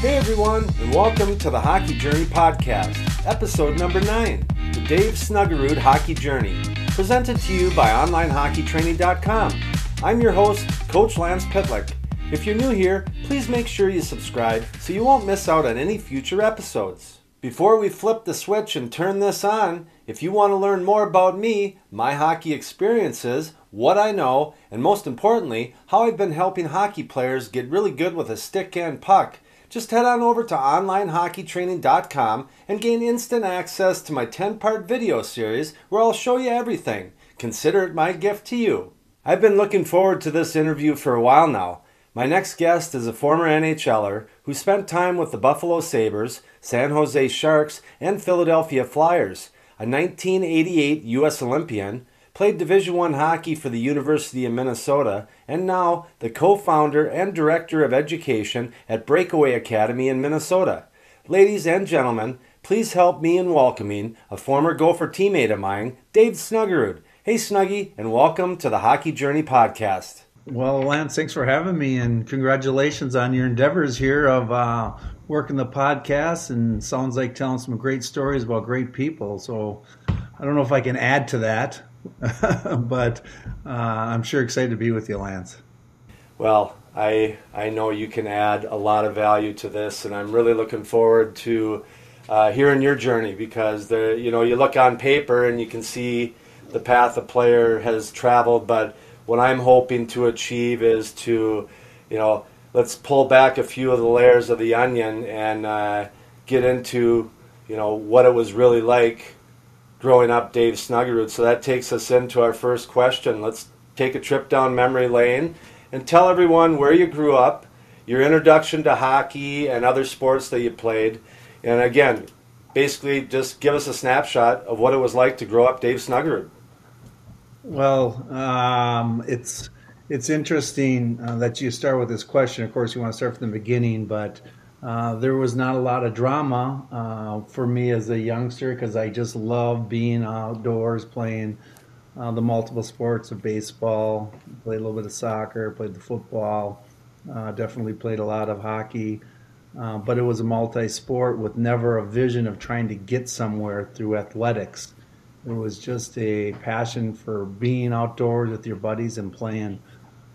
Hey everyone, and welcome to the Hockey Journey Podcast, episode number 9, the Dave Snuggerud Hockey Journey, presented to you by OnlineHockeyTraining.com. I'm your host, Coach Lance Pitlick. If you're new here, please make sure you subscribe so you won't miss out on any future episodes. Before we flip the switch and turn this on, if you want to learn more about me, my hockey experiences, what I know, and most importantly, how I've been helping hockey players get really good with a stick and puck, just head on over to onlinehockeytraining.com and gain instant access to my 10 part video series where I'll show you everything. Consider it my gift to you. I've been looking forward to this interview for a while now. My next guest is a former NHLer who spent time with the Buffalo Sabres, San Jose Sharks, and Philadelphia Flyers, a 1988 U.S. Olympian, played Division One hockey for the University of Minnesota, and now the co-founder and director of education at Breakaway Academy in Minnesota. Ladies and gentlemen, please help me in welcoming a former Gopher teammate of mine, Dave Snuggerud. Hey Snuggy, and welcome to the Hockey Journey podcast. Well, Lance, thanks for having me, and congratulations on your endeavors here of uh, working the podcast. And sounds like telling some great stories about great people. So I don't know if I can add to that, but uh, I'm sure excited to be with you, Lance. Well, I I know you can add a lot of value to this, and I'm really looking forward to uh, hearing your journey because the you know you look on paper and you can see the path a player has traveled, but what I'm hoping to achieve is to, you know, let's pull back a few of the layers of the onion and uh, get into, you know, what it was really like growing up Dave Snuggerud. So that takes us into our first question. Let's take a trip down memory lane and tell everyone where you grew up, your introduction to hockey and other sports that you played. And again, basically just give us a snapshot of what it was like to grow up Dave Snuggerud. Well, um, it's it's interesting uh, that you start with this question. Of course, you want to start from the beginning, but uh, there was not a lot of drama uh, for me as a youngster because I just love being outdoors, playing uh, the multiple sports of baseball, played a little bit of soccer, played the football, uh, definitely played a lot of hockey. Uh, but it was a multi-sport with never a vision of trying to get somewhere through athletics. It was just a passion for being outdoors with your buddies and playing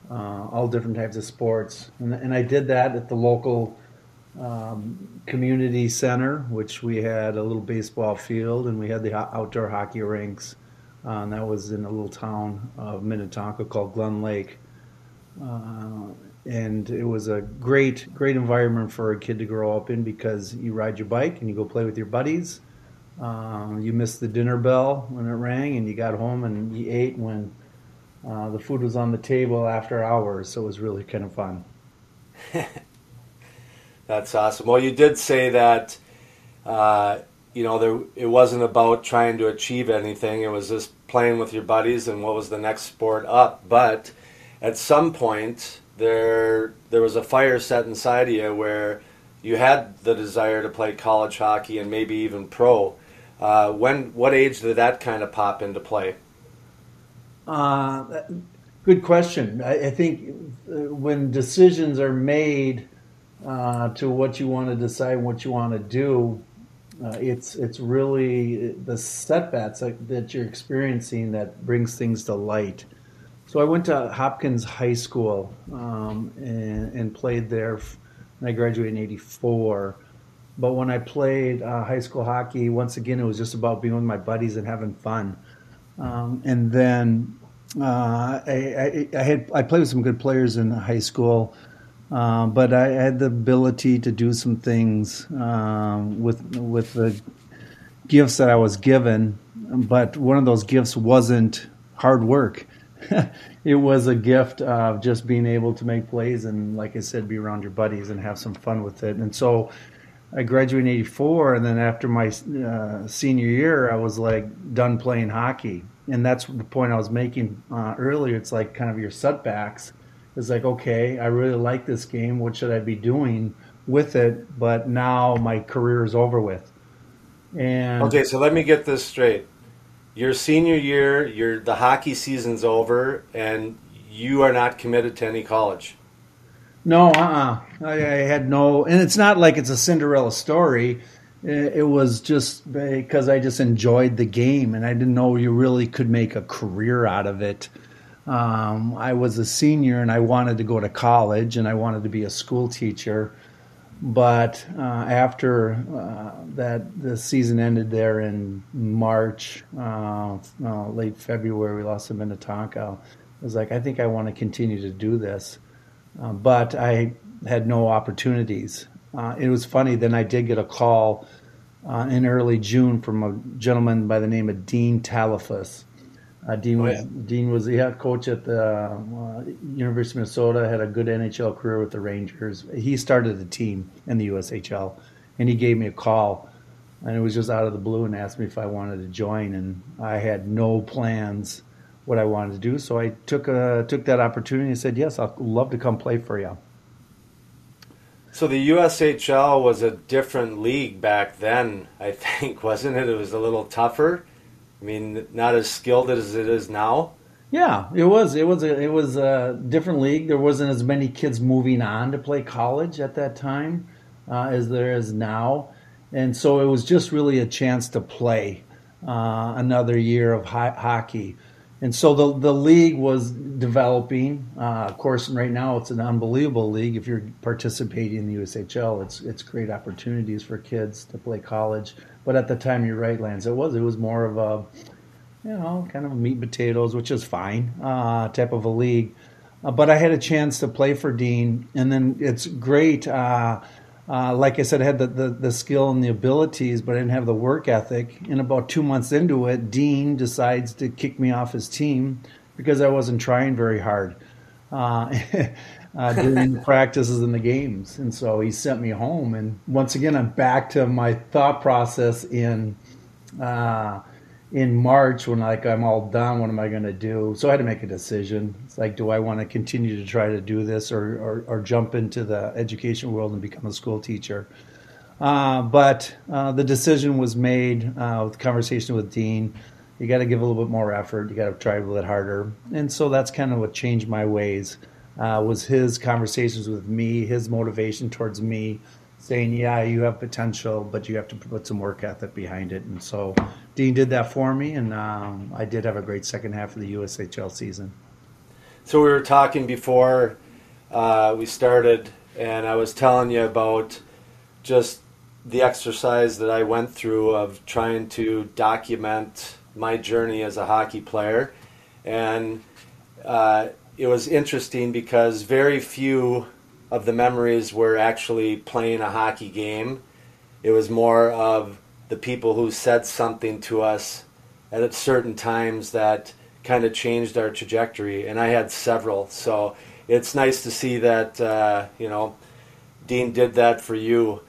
all different types of sports. And, and, I did that at the local um, community center, which we had a little baseball field and we had the outdoor hockey rinks. Uh, and that was in a little town of Minnetonka called Glen Lake. Uh, and it was a great, great environment for a kid to grow up in because you ride your bike and you go play with your buddies um, you missed the dinner bell when it rang, and you got home and you ate when uh, the food was on the table after hours. So it was really kind of fun. That's awesome. Well, you did say that uh, you know there it wasn't about trying to achieve anything. It was just playing with your buddies and what was the next sport up. But at some point, there there was a fire set inside of you where you had the desire to play college hockey and maybe even pro. Uh, when what age did that kind of pop into play? Uh, good question. I, I, think uh, when decisions are made uh, to what you want to decide, what you want to do, uh, it's it's really the setbacks that, that you're experiencing that brings things to light. So I went to Hopkins High School um, and, and, played there. And I graduated in '84. But when I played uh, high school hockey, once again, it was just about being with my buddies and having fun. Um, and then uh, I, I, I, had I played with some good players in high school, uh, but I had the ability to do some things um, with with the gifts that I was given. But one of those gifts wasn't hard work. it was a gift of just being able to make plays and, like I said, be around your buddies and have some fun with it. And so I graduated in '84, and then after my uh, senior year, I was like done playing hockey, and that's the point I was making uh, earlier. It's like kind of your setbacks. It's like, okay, I really like this game. What should I be doing with it? But now my career is over with. And okay, so let me get this straight. Your senior year, your the hockey season's over, and you are not committed to any college. No, uh-uh. I, I had no, and it's not like it's a Cinderella story. It, it was just because I just enjoyed the game, and I didn't know you really could make a career out of it. Um, I was a senior, and I wanted to go to college, and I wanted to be a school teacher. But uh, after uh, that, the season ended there in March, uh, uh late February. We lost to Minnetonka. I was like, I think I want to continue to do this. Uh, but I had no opportunities. Uh, it was funny. Then I did get a call in early June from a gentleman by the name of Dean Talafous. Uh, Dean was oh, yeah. Dean was the head coach at the uh, University of Minnesota. Had a good NHL career with the Rangers. He started the team in the USHL, and he gave me a call, and it was just out of the blue and asked me if I wanted to join. And I had no plans what I wanted to do. So I took a, took that opportunity and said, yes, I'd love to come play for you. So the USHL was a different league back then, I think, wasn't it? It was a little tougher. I mean, not as skilled as it is now. Yeah, it was. It was. A, it was a different league. There wasn't as many kids moving on to play college at that time uh, as there is now, and so it was just really a chance to play uh, another year of ho- hockey and so the the league was developing. Uh, of course, right now it's an unbelievable league. If you're participating in the USHL, it's it's great opportunities for kids to play college. But at the time, you're right, Lance. It was it was more of a you know kind of meat and potatoes, which is fine uh, type of a league. Uh, but I had a chance to play for Dean, and then it's great. Uh, uh, like I said, I had the, the, the, skill and the abilities, but I didn't have the work ethic. And about two months into it, Dean decides to kick me off his team because I wasn't trying very hard uh, during the practices and the games. And so he sent me home. And once again, I'm back to my thought process in uh, in March when like I'm all done, what am I going to do? So I had to make a decision. It's like, do I want to continue to try to do this or, or, or jump into the education world and become a school teacher? Uh, but uh, the decision was made uh, with conversation with Dean. You got to give a little bit more effort. You got to try a little bit harder. And so that's kind of what changed my ways. Uh, was his conversations with me, his motivation towards me, saying, "Yeah, you have potential, but you have to put some work ethic behind it." And so Dean did that for me, and um, I did have a great second half of the USHL season. So we were talking before uh, we started, and I was telling you about just the exercise that I went through of trying to document my journey as a hockey player, and uh, it was interesting because very few of the memories were actually playing a hockey game. It was more of the people who said something to us at certain times that kind of changed our trajectory. And I had several. So it's nice to see that, uh, you know, Dean did that for you.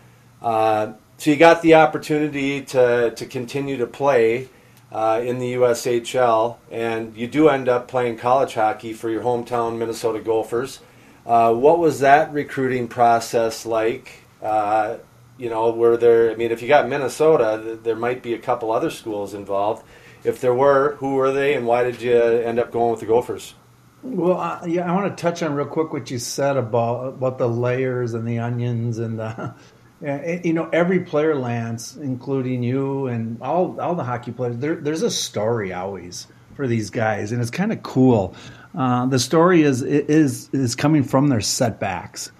Uh, so you got the opportunity to, to continue to play uh, in the USHL, and you do end up playing college hockey for your hometown Minnesota Gophers. Uh, what was that recruiting process like? Uh, you know, were there? I mean, if you got Minnesota, there might be a couple other schools involved. If there were, who were they, and why did you end up going with the Gophers? Well, yeah, I want to touch on real quick what you said about about the layers and the onions and the. You know, every player, Lance, including you and all all the hockey players, there, there's a story always for these guys, and it's kind of cool. Uh, the story is is is coming from their setbacks.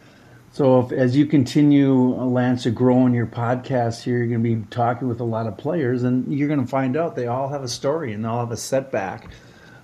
So, if, as you continue, uh, Lance, to grow in your podcast here, you're going to be talking with a lot of players, and you're going to find out they all have a story and they all have a setback.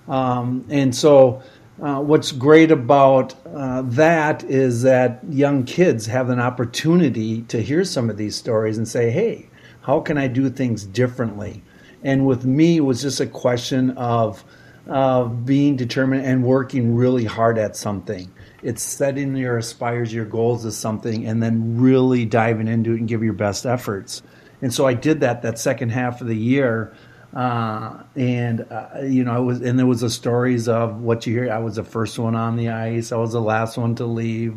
Um, and so, uh, what's great about uh, that is that young kids have an opportunity to hear some of these stories and say, "Hey, how can I do things differently?" And with me, it was just a question of of being determined and working really hard at something. It's setting your aspires, your goals as something, and then really diving into it and give your best efforts. And so I did that that second half of the year. Uh, and uh, you know, it was, and there was the stories of what you hear. I was the first one on the ice. I was the last one to leave.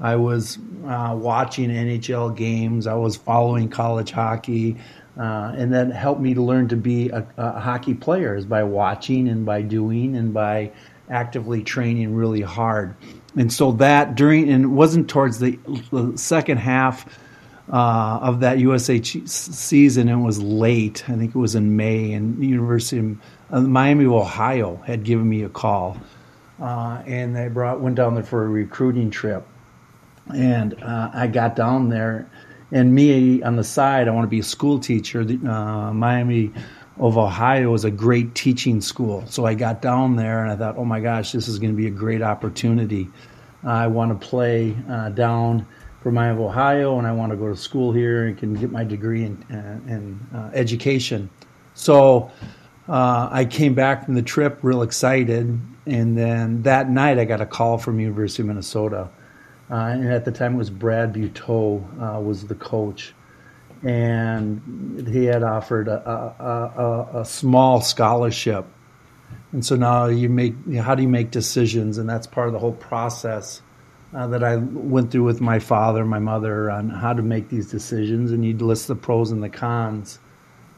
I was uh, watching NHL games. I was following college hockey. Uh, and that helped me to learn to be a, a, hockey player is by watching and by doing and by actively training really hard. and so that during and it wasn't towards the, the second half uh, of that USH season. It was late. I think it was in May, and the University of uh, Miami, Ohio, had given me a call, uh, and they brought went down there for a recruiting trip, and uh, I got down there, and me on the side, I want to be a school teacher. Uh, Miami of Ohio is a great teaching school, so I got down there, and I thought, oh my gosh, this is going to be a great opportunity. I want to play uh, down Miami of Ohio, and I want to go to school here and can get my degree in, uh, in uh, education. So uh, I came back from the trip real excited, and then that night I got a call from University of Minnesota, uh, and at the time it was Brad Buetow uh, was the coach, and he had offered a, a, a, a small scholarship. And so now you make how do you make decisions, and that's part of the whole process uh, that I went through with my father, my mother, on how to make these decisions, and you'd list the pros and the cons.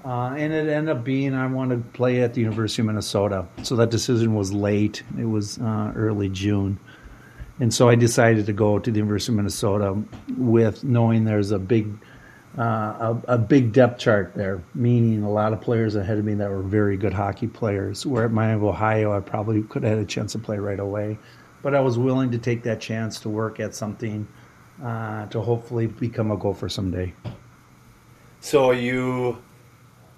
Uh, and it ended up being I wanted to play at the University of Minnesota. So that decision was late. It was uh, early June. And so I decided to go to the University of Minnesota with knowing there's a big uh, a, a, big depth chart there, meaning a lot of players ahead of me that were very good hockey players. Where at Miami of Ohio, I probably could have had a chance to play right away but I was willing to take that chance to work at something uh, to hopefully become a gopher someday. So you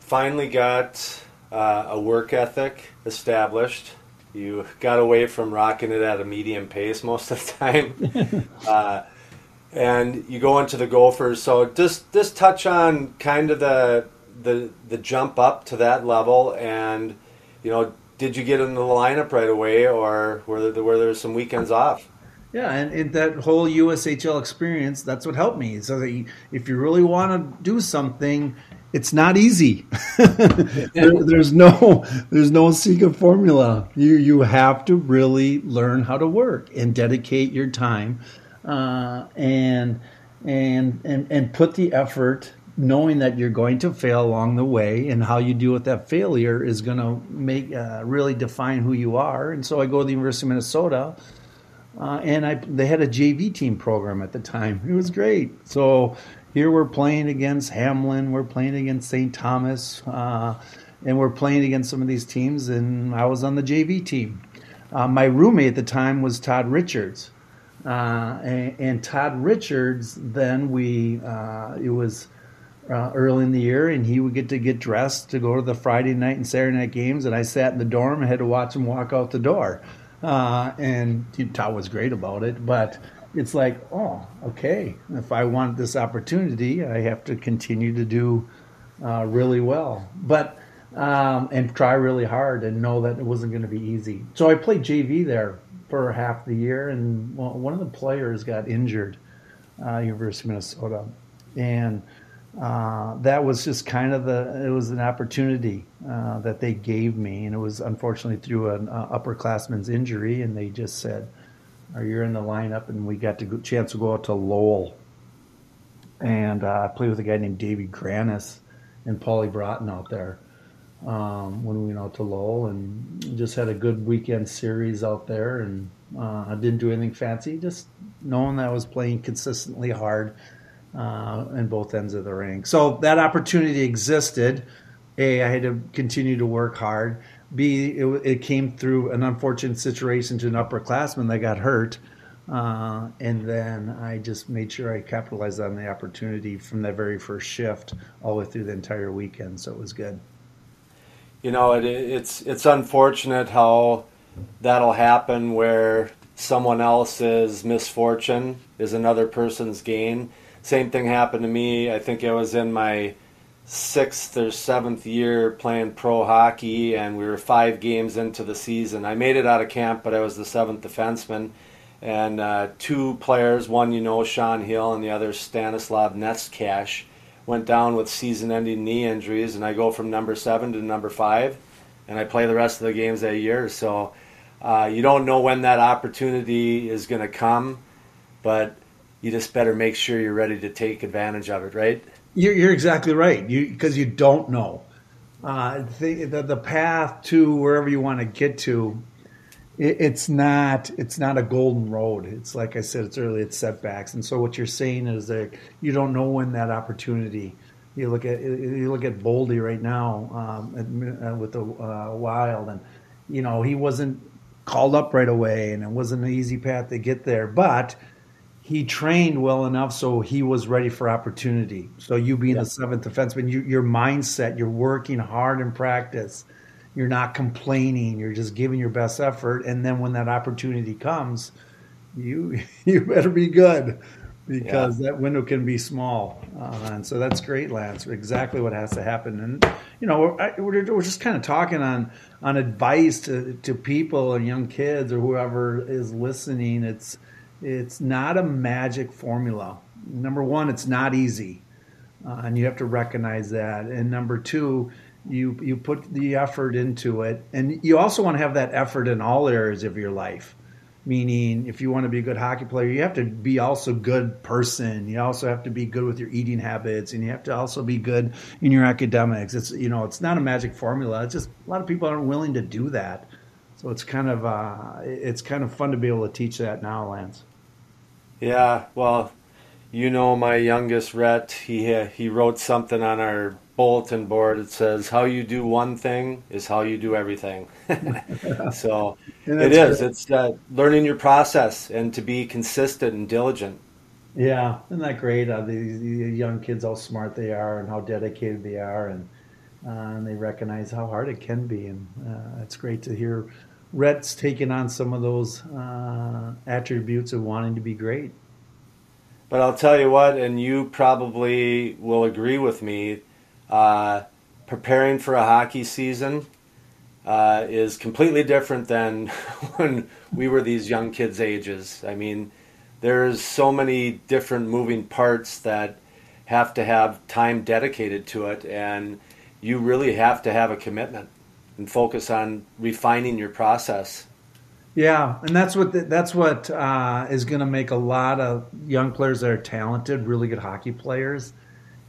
finally got uh, a work ethic established. You got away from rocking it at a medium pace most of the time. uh, and you go into the Gophers. So just just touch on kind of the the the jump up to that level, and you know, did you get in the lineup right away, or were there, were there some weekends off? Yeah, and, and, that whole USHL experience, that's what helped me. So that you, if you really want to do something, it's not easy. there, there's no there's no secret formula. You you have to really learn how to work and dedicate your time, uh, and and and and put the effort knowing that you're going to fail along the way and how you deal with that failure is going to make uh, really define who you are. And so I go to the University of Minnesota, uh, and I they had a JV team program at the time. It was great. So here we're playing against Hamline, we're playing against St. Thomas, uh, and we're playing against some of these teams. And I was on the JV team. Uh, my roommate at the time was Todd Richards. Uh, and, and, Todd Richards, then we, uh, it was uh, early in the year, and he would get to get dressed to go to the Friday night and Saturday night games. And I sat in the dorm and had to watch him walk out the door. Uh, and Todd was great about it, but it's like, oh, okay. If I want this opportunity, I have to continue to do uh, really well, but um, and try really hard, and know that it wasn't going to be easy. So I played JV there for half the year, and one of the players got injured, uh, University of Minnesota, and uh, that was just kind of the it was an opportunity uh, that they gave me and it was unfortunately through an uh, upperclassman's injury and they just said are you in the lineup? And we got the chance to go out to lowell. And uh, i played with a guy named david granis and paulie Broten out there um, when we went out to lowell and just had a good weekend series out there. And uh, i didn't do anything fancy just knowing that i was playing consistently hard uh, in both ends of the ring. So that opportunity existed. A, I had to continue to work hard. B, it, it came through an unfortunate situation to an upperclassman that got hurt. Uh, and then I just made sure I capitalized on the opportunity from that very first shift all the way through the entire weekend. So it was good. You know, it, it's it's unfortunate how that'll happen where someone else's misfortune is another person's gain same thing happened to me. I think I was in my sixth or seventh year playing pro hockey, and we were five games into the season. I made it out of camp, but I was the seventh defenseman. And uh, two players, one you know, Sean Hill, and the other Stanislav Neckar, went down with season-ending knee injuries, and I go from number seven to number five, and I play the rest of the games that year. So uh, you don't know when that opportunity is going to come, but you just better make sure you're ready to take advantage of it, right? You're, you're exactly right. You because you don't know. Uh, the, the, the path to wherever you want to get to it, it's not it's not a golden road. It's like I said, it's early, it's setbacks, and so what you're saying is that you don't know when that opportunity. You look at you look at Boldy right now um, uh, with the uh, Wild, and you know he wasn't called up right away, and it wasn't an easy path to get there, but he trained well enough so he was ready for opportunity. So you being the seventh defenseman, you, your mindset, you're working hard in practice. You're not complaining. You're just giving your best effort. And then when that opportunity comes you you better be good because yeah. that window can be small. Uh, and so that's great lance. Exactly what has to happen. And you know we're, we're just kind of talking on on advice to, to people and young kids or whoever is listening. It's it's not a magic formula. Number one it's not easy uh, and you have to recognize that. And number two you you put the effort into it. And you also want to have that effort in all areas of your life. Meaning if you want to be a good hockey player you have to be also good person. You also have to be good with your eating habits and you have to also be good in your academics. It's you know it's not a magic formula. It's just a lot of people aren't willing to do that. So it's kind of uh, it's kind of fun to be able to teach that now lance yeah well you know my youngest Rhett he he wrote something on our bulletin board. It says how you do one thing is how you do everything. So it is. it's uh, learning your process and to be consistent and diligent. Yeah isn't that great uh, the, the, young kids how smart they are and how dedicated they are and uh, and they recognize how hard it can be and uh, it's great to hear Rhett's taking on some of those uh, attributes of wanting to be great but I'll tell you what and you probably will agree with me uh, preparing for a hockey season uh, is completely different than when we were these young kids' ages. I mean, there's so many different moving parts that have to have time dedicated to it, and you really have to have a commitment and focus on refining your process. Yeah, and that's what the, that's what uh, is going to make a lot of young players that are talented, really good hockey players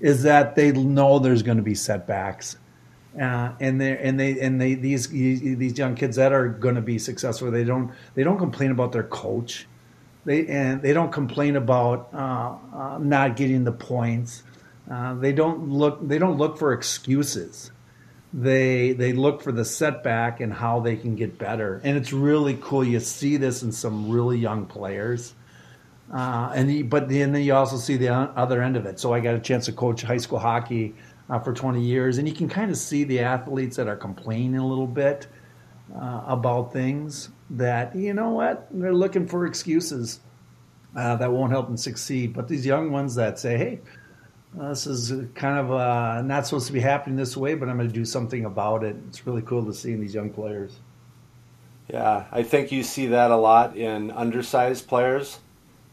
is that they know there's going to be setbacks. Uh, and they and they and they these these young kids that are going to be successful they don't they don't complain about their coach they and they don't complain about uh, uh, not getting the points uh, they don't look they don't look for excuses they they look for the setback and how they can get better and it's really cool you see this in some really young players uh, and he, but then you also see the other end of it. So I got a chance to coach high school hockey uh, for 20 years, and you can kind of see the athletes that are complaining a little bit uh, about things that you know what they're looking for excuses uh, that won't help them succeed. But these young ones that say, "Hey, this is kind of uh, not supposed to be happening this way, but I'm going to do something about it." It's really cool to see these young players. Yeah, I think you see that a lot in undersized players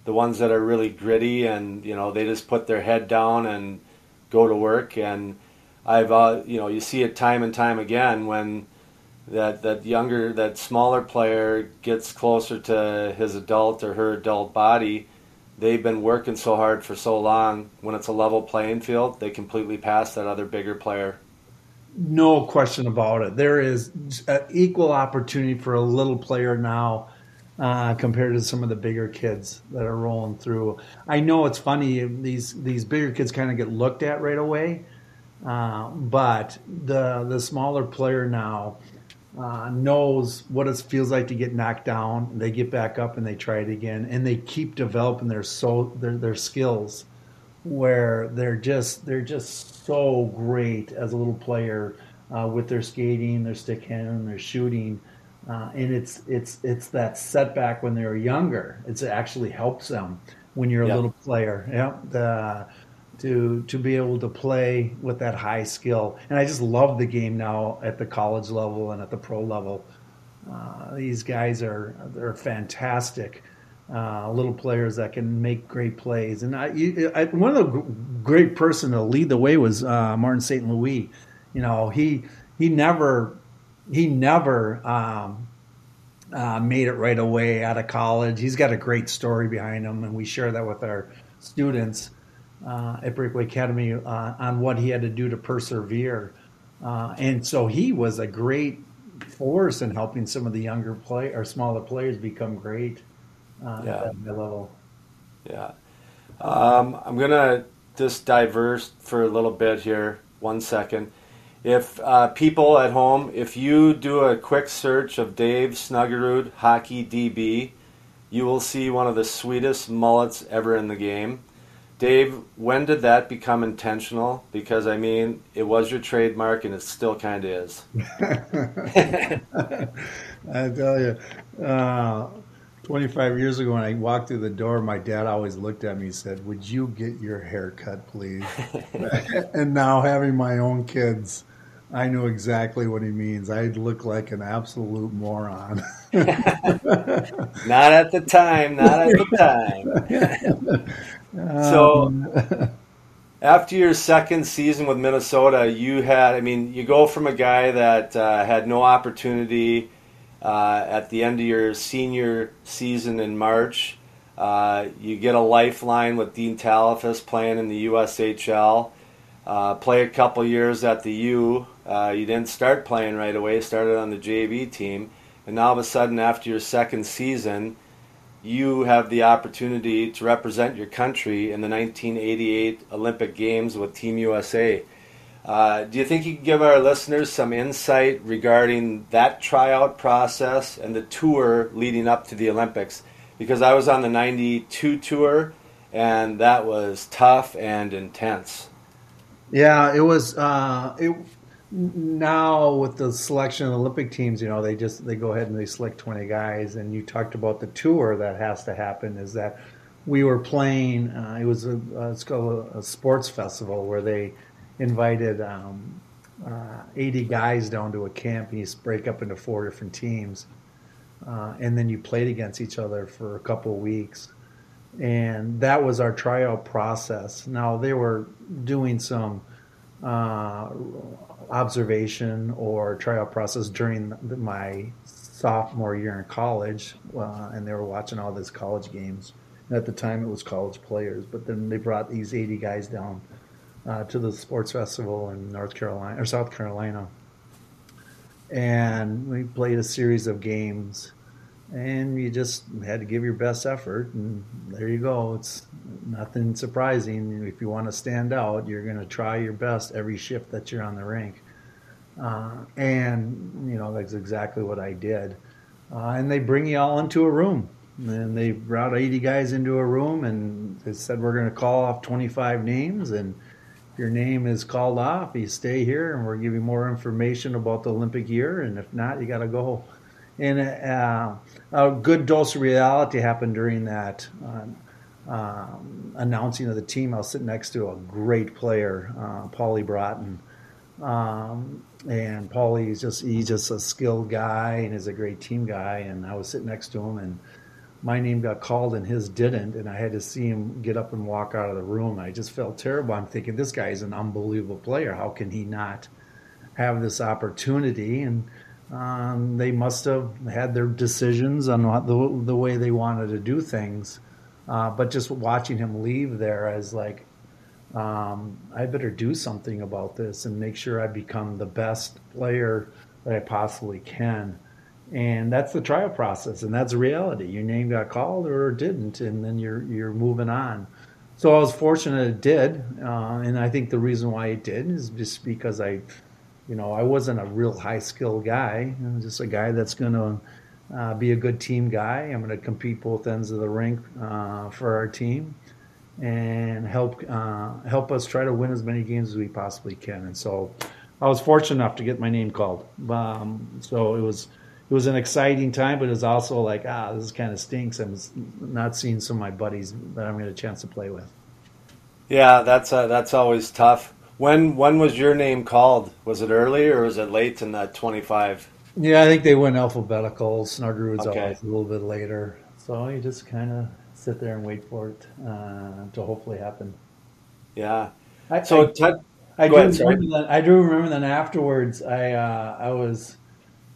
the ones that are really gritty and you know they just put their head down and go to work and I've uh, you know you see it time and time again when that that younger that smaller player gets closer to his adult or her adult body they've been working so hard for so long when it's a level playing field they completely pass that other bigger player no question about it there is an equal opportunity for a little player now uh, compared to some of the bigger kids that are rolling through. I know it's funny; these these bigger kids kind of get looked at right away, uh, but the the smaller player now uh, knows what it feels like to get knocked down. They get back up and they try it again, and they keep developing their so their their skills, where they're just they're just so great as a little player uh, with their skating, their stick handling, their shooting uh, and it's it's it's that setback when they're younger. It actually helps them when you're a yep. little player. Yeah, the, to to be able to play with that high skill. And I just love the game now at the college level and at the pro level. Uh, these guys are they're fantastic. Uh, little players that can make great plays. And I, I, one of the great person to lead the way was uh, Martin St. Louis. You know, he he never he never um, uh, made it right away out of college. He's got a great story behind him, and we share that with our students uh, at Breakaway Academy uh, on what he had to do to persevere. Uh, and so he was a great force in helping some of the younger play or smaller players become great uh, Yeah. at that level. Yeah. Um, I'm going to just diverse for a little bit here. One second. If uh, people at home, if you do a quick search of Dave Snuggerud Hockey DB, you will see one of the sweetest mullets ever in the game. Dave, when did that become intentional? Because, I mean, it was your trademark and it still kind of is. I tell you, uh, 25 years ago when I walked through the door, my dad always looked at me and said, Would you get your hair cut, please? and now having my own kids, I know exactly what he means. I'd look like an absolute moron. Not at the time, not at the time. So, after your second season with Minnesota, you had, I mean, you go from a guy that uh, had no opportunity uh, at the end of your senior season in March. Uh, you get a lifeline with Dean Talafous playing in the USHL. Uh, play a couple years at the U. Uh, you didn't start playing right away, started on the JV team. And now, all of a sudden, after your second season, you have the opportunity to represent your country in the 1988 Olympic Games with Team USA. Uh, do you think you could give our listeners some insight regarding that tryout process and the tour leading up to the Olympics? Because I was on the 92 tour, and that was tough and intense. Yeah, it was. Uh, it now with the selection of Olympic teams, you know, they just they go ahead and they select twenty guys. And you talked about the tour that has to happen. Is that we were playing? Uh, it was a uh, it's called a, a sports festival where they invited um, uh, eighty guys down to a camp. And you break up into four different teams, uh, and then you played against each other for a couple of weeks and that was our tryout process. Now they were doing some uh, observation or tryout process during my sophomore year in college, uh, and they were watching all these college games. And at the time, it was college players, but then they brought these 80 guys down uh, to the sports festival in North Carolina or South Carolina, and we played a series of games and you just had to give your best effort and there you go. It's nothing surprising. If you want to stand out you're going to try your best every shift that you're on the rink. Uh, and you know that's exactly what i did. Uh, and they bring you all into a room. And they brought 80 guys into a room and they said we're going to call off 25 names and if your name is called off. You stay here and we'll give you more information about the olympic year and if not you got to go and uh, a good dose of reality happened during that um, um, announcing of the team. I was sitting next to a great player, uh, Paulie Broten. Um, and Paulie is just he's just a skilled guy and is a great team guy. And I was sitting next to him, and my name got called and his didn't, and I had to see him get up and walk out of the room. I just felt terrible. I'm thinking this guy is an unbelievable player. How can he not have this opportunity? And um, they must have had their decisions on the, the way they wanted to do things. Uh, but just watching him leave there as like, um, I better do something about this and make sure I become the best player that I possibly can. And that's the trial process, and that's reality. Your name got called or didn't, and then you're you're moving on. So I was fortunate it did, uh, and I think the reason why it did is just because I you know, I wasn't a real high skill guy. I'm just a guy that's going to uh, be a good team guy. I'm going to compete both ends of the rink uh, for our team and help uh, help us try to win as many games as we possibly can. And so, I was fortunate enough to get my name called. Um, so it was it was an exciting time, but it was also like ah, this kind of stinks. I'm not seeing some of my buddies that I'm going to chance to play with. Yeah, that's uh, that's always tough. When when was your name called? Was it early or was it late in that twenty five? Yeah, I think they went alphabetical. Snuggerud's Okay. always a little bit later, so you just kind of sit there and wait for it uh, to hopefully happen. Yeah. I, So I, Ted, I go do ahead, sorry. remember that. I do remember that afterwards. I uh, I was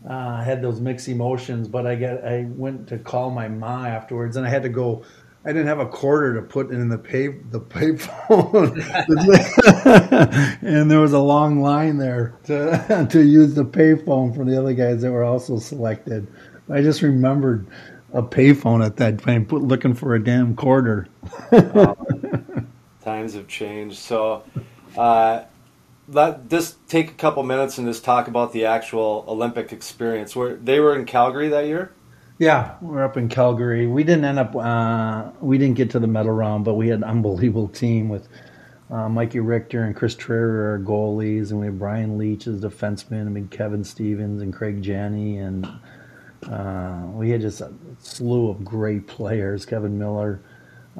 uh, had those mixed emotions, but I get I went to call my mom afterwards, and I had to go I didn't have a quarter to put in the pay the payphone, and there was a long line there to to use the payphone for the other guys that were also selected. I just remembered a payphone at that time, looking for a damn quarter. times have changed. So, uh, let just take a couple minutes and just talk about the actual Olympic experience. Where they were in Calgary that year. Yeah, we're up in Calgary. We didn't end up. Uh, we didn't get to the medal round, but we had an unbelievable team with uh, Mikey Richter and Chris Terreri our goalies, and we had Brian Leetch as defenseman. I mean Kevin Stevens and Craig Janney, and uh, we had just a slew of great players. Kevin Miller,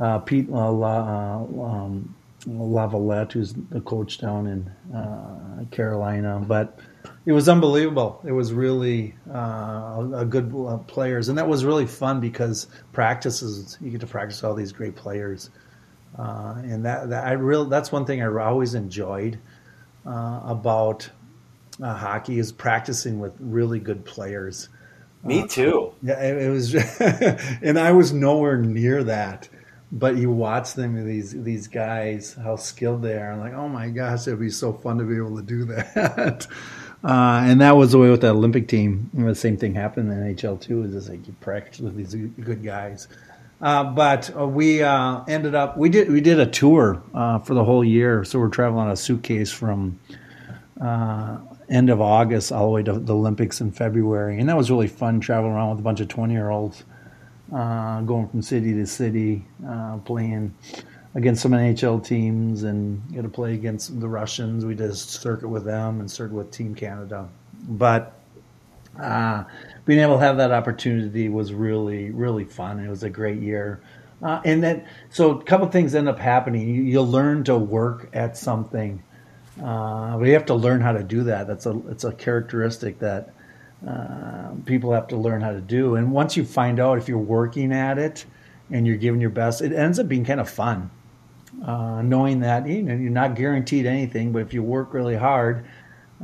uh, Pete uh, La, uh, um, Laviolette, who's the coach down in uh, Carolina, but it was unbelievable. It was really uh, a good uh, players, and that was really fun because practices you get to practice all these great players, uh, and that, that I real that's one thing I always enjoyed uh, about uh, hockey is practicing with really good players. Me too. yeah, it, it was, and I was nowhere near that but you watch them these these guys how skilled they are. And like oh my gosh it'd be so fun to be able to do that. Uh, and that was the way with the olympic team. The same thing happened in nhl too is just like you practice with these good guys. Uh, but uh, we uh, ended up we did we did a tour uh, for the whole year. So we're traveling on a suitcase from uh, end of august all the way to the olympics in february. And that was really fun traveling around with a bunch of 20 year olds uh, going from city to city, uh, playing against some NHL teams, and get to play against the Russians. We did a circuit with them and circuit with Team Canada. But uh, being able to have that opportunity was really, really fun. It was a great year. Uh, and then, so a couple things end up happening. You, you learn to work at something. Uh, you have to learn how to do that. That's a it's a characteristic that uh, people have to learn how to do. And once you find out if you're working at it and you're giving your best, it ends up being kind of fun. Uh, knowing that you know you're not guaranteed anything, but if you work really hard,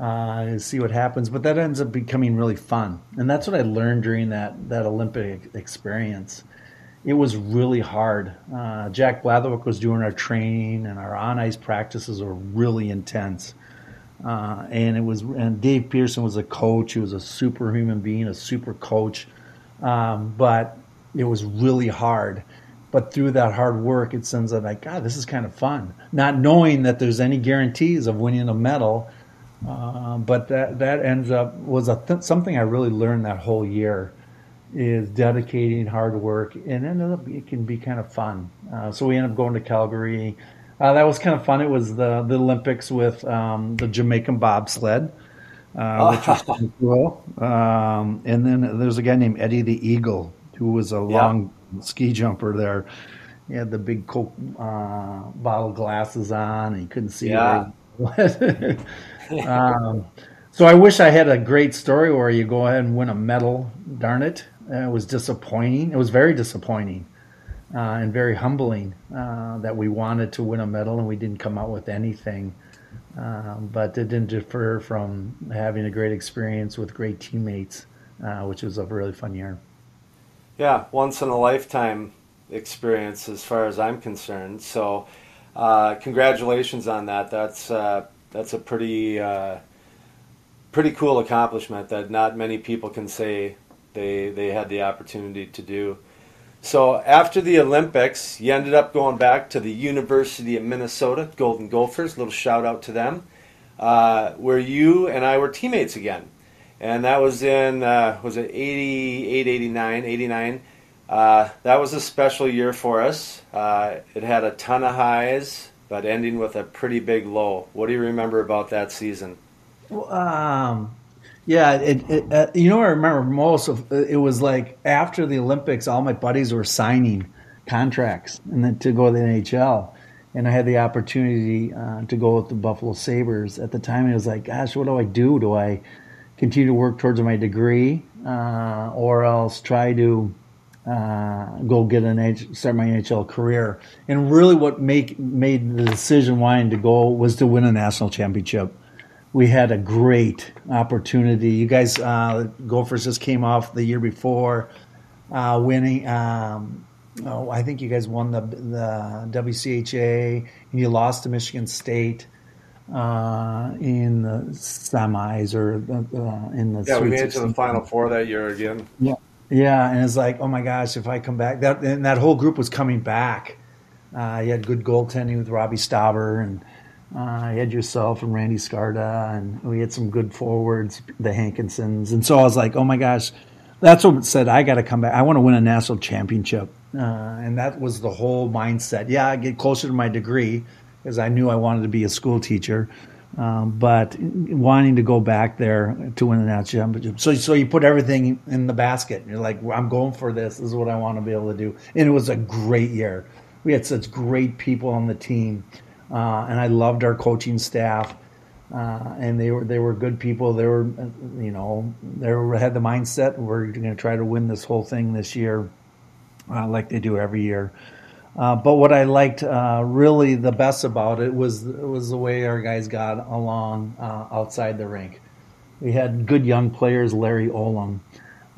uh, see what happens. But that ends up becoming really fun, and that's what I learned during that that Olympic experience. It was really hard. Uh, Jack Blatherwick was doing our training, and our on ice practices were really intense. Uh, and it was and Dave Peterson was a coach. He was a superhuman being, a super coach. Um, but it was really hard. But through that hard work, it sends out like, God, this is kind of fun. Not knowing that there's any guarantees of winning a medal, uh, but that that ends up was a th- something I really learned that whole year is dedicating hard work, and ended up it can be kind of fun. Uh, so we ended up going to Calgary. Uh, that was kind of fun. It was the, the Olympics with um, the Jamaican bobsled, uh, which was kind of cool. Um, and then there's a guy named Eddie the Eagle, who was a long ski jumper there. He had the big Coke uh, bottle glasses on, and he couldn't see. Yeah. um, so I wish I had a great story where you go ahead and win a medal. Darn it! it was disappointing. It was very disappointing uh, and very humbling uh, that we wanted to win a medal and we didn't come out with anything. Um, but it didn't defer from having a great experience with great teammates, uh, which was a really fun year. Yeah, once in a lifetime experience as far as I'm concerned. So, uh, congratulations on that. That's uh, that's a pretty pretty cool accomplishment that not many people can say they they had the opportunity to do. So after the Olympics, you ended up going back to the University of Minnesota Golden Gophers. Little shout out to them, uh, where you and I were teammates again, and that was in uh, was it 88, 89, 89. Uh, that was a special year for us. Uh, it had a ton of highs, but ending with a pretty big low. What do you remember about that season? Um, yeah, it, it, uh, you know I remember most of it was like after the Olympics, all my buddies were signing contracts and then to go to the NHL, and I had the opportunity uh, to go with the Buffalo Sabres. At the time, it was like, gosh, what do I do? Do I continue to work towards my degree, uh, or else try to uh, go get an H, start my NHL career? And really, what make made the decision wanting to go was to win a national championship we had a great opportunity. You guys, uh, Gophers just came off the year before uh, winning, um, oh, I think you guys won the the WCHA, and you lost to Michigan State uh, in the semis or uh, in the yeah, we made it to the final four that year again. Yeah, yeah, and it's like, oh my gosh, if I come back, that and that whole group was coming back. Uh, you had good goaltending with Robbie Stauber, and uh, you had yourself and Randy Skarda, and we had some good forwards, the Hankinsons, and so I was like, oh my gosh, that's what said I got to come back. I want to win a national championship, uh, and that was the whole mindset. Yeah, I get closer to my degree because I knew I wanted to be a school teacher. Um, but wanting to go back there to win the national championship. So, so you put everything in the basket. You're like, I'm going for this. This is what I want to be able to do. And it was a great year. We had such great people on the team, uh, and I loved our coaching staff. Uh, and they were they were good people. They were, you know, they were, had the mindset. We're going to try to win this whole thing this year, uh, like they do every year. Uh, but what I liked uh, really the best about it was was the way our guys got along uh, outside the rink. We had good young players, Larry Olimb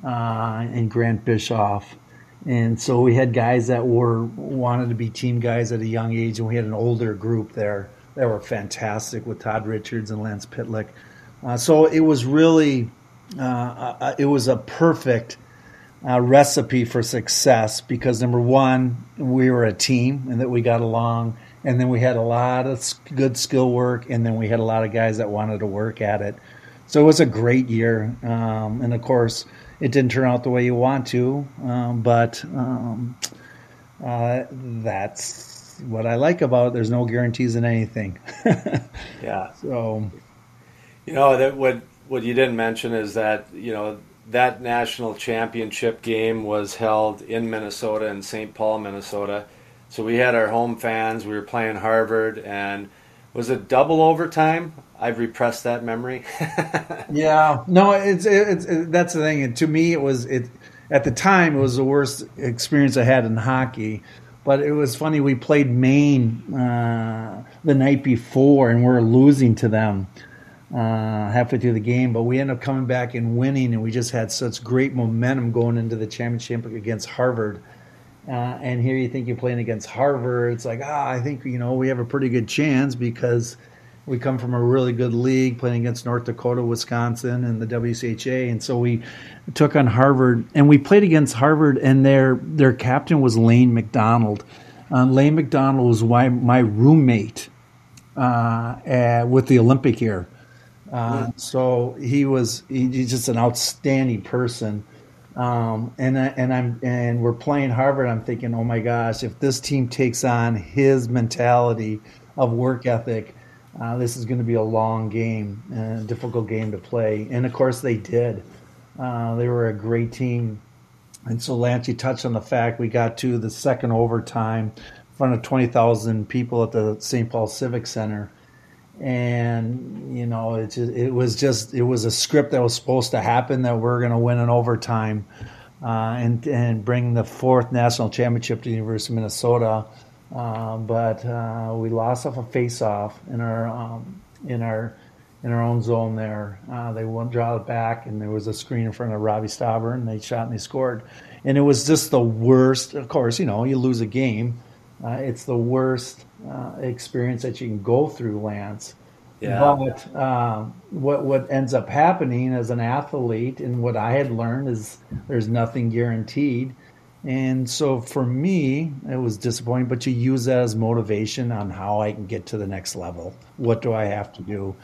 and Grant Bischoff, and so we had guys that were wanted to be team guys at a young age, and we had an older group there that were fantastic with Todd Richards and Lance Pitlick. Uh, so it was really uh, it was a perfect uh, recipe for success because number one, we were a team and that we got along, and then we had a lot of good skill work, and then we had a lot of guys that wanted to work at it. So it was a great year, um, and of course, it didn't turn out the way you want to, um, but um, uh, that's what I like about it. There's no guarantees in anything. yeah. So, you know that what what you didn't mention is that you know that national championship game was held in Minnesota in St. Paul, Minnesota. So we had our home fans. We were playing Harvard, and was it double overtime? I've repressed that memory. yeah, no, it's, it's it, that's the thing. And to me, it was it at the time it was the worst experience I had in hockey. But it was funny. We played Maine uh, the night before, and we we're losing to them uh, halfway through the game, but we ended up coming back and winning, and we just had such great momentum going into the championship against Harvard. Uh, and here you think you're playing against Harvard. It's like, ah, I think you know we have a pretty good chance because we come from a really good league, playing against North Dakota, Wisconsin, and the WCHA, and so we took on Harvard, and we played against Harvard, and their their captain was Lane MacDonald. Uh, Lane MacDonald was my, my roommate uh, with the Olympic year. Uh, so he was he, he's just an outstanding person. Um, and I, and I'm and we're playing Harvard. I'm thinking, oh my gosh, if this team takes on his mentality of work ethic, uh, this is going to be a long game, a difficult game to play. And of course, they did. Uh, they were a great team. And so, Lance, you touched on the fact we got to the second overtime in front of 20,000 people at the St. Paul Civic Center and you know it just, it was just it was a script that was supposed to happen that we're going to win in overtime uh, and and bring the fourth national championship to the University of Minnesota. Uh, but uh, we lost off a face-off in our um, in our in our own zone there. Uh, they won't draw it back, and there was a screen in front of Robbie Stauber, and they shot and they scored. And it was just the worst. Of course, you know, you lose a game. Uh, it's the worst uh, experience that you can go through, Lance. Yeah. But uh, what what ends up happening as an athlete, and what I had learned is there's nothing guaranteed. And so for me, it was disappointing, but you use that as motivation on how I can get to the next level. What do I have to do?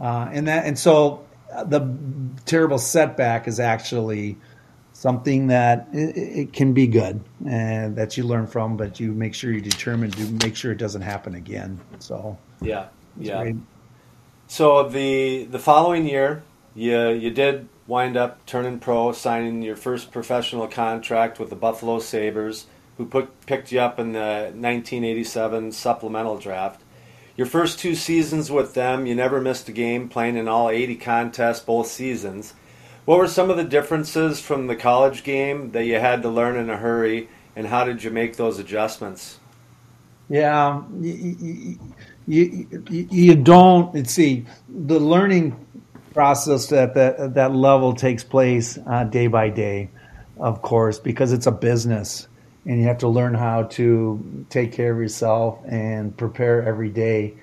Uh, and that, and so the terrible setback is actually something that it, it, can be good and that you learn from, but you make sure you're determined to make sure it doesn't happen again. So yeah, yeah. Great. So the the following year, you you did wind up turning pro, signing your first professional contract with the Buffalo Sabres, who put, picked you up in the 1987 supplemental draft. Your first two seasons with them, you never missed a game, playing in all 80 contests both seasons. What were some of the differences from the college game that you had to learn in a hurry, and how did you make those adjustments? Yeah, you, you, you don't see the learning process at that, that level takes place uh, day by day, of course, because it's a business. and you have to learn how to take care of yourself and prepare every day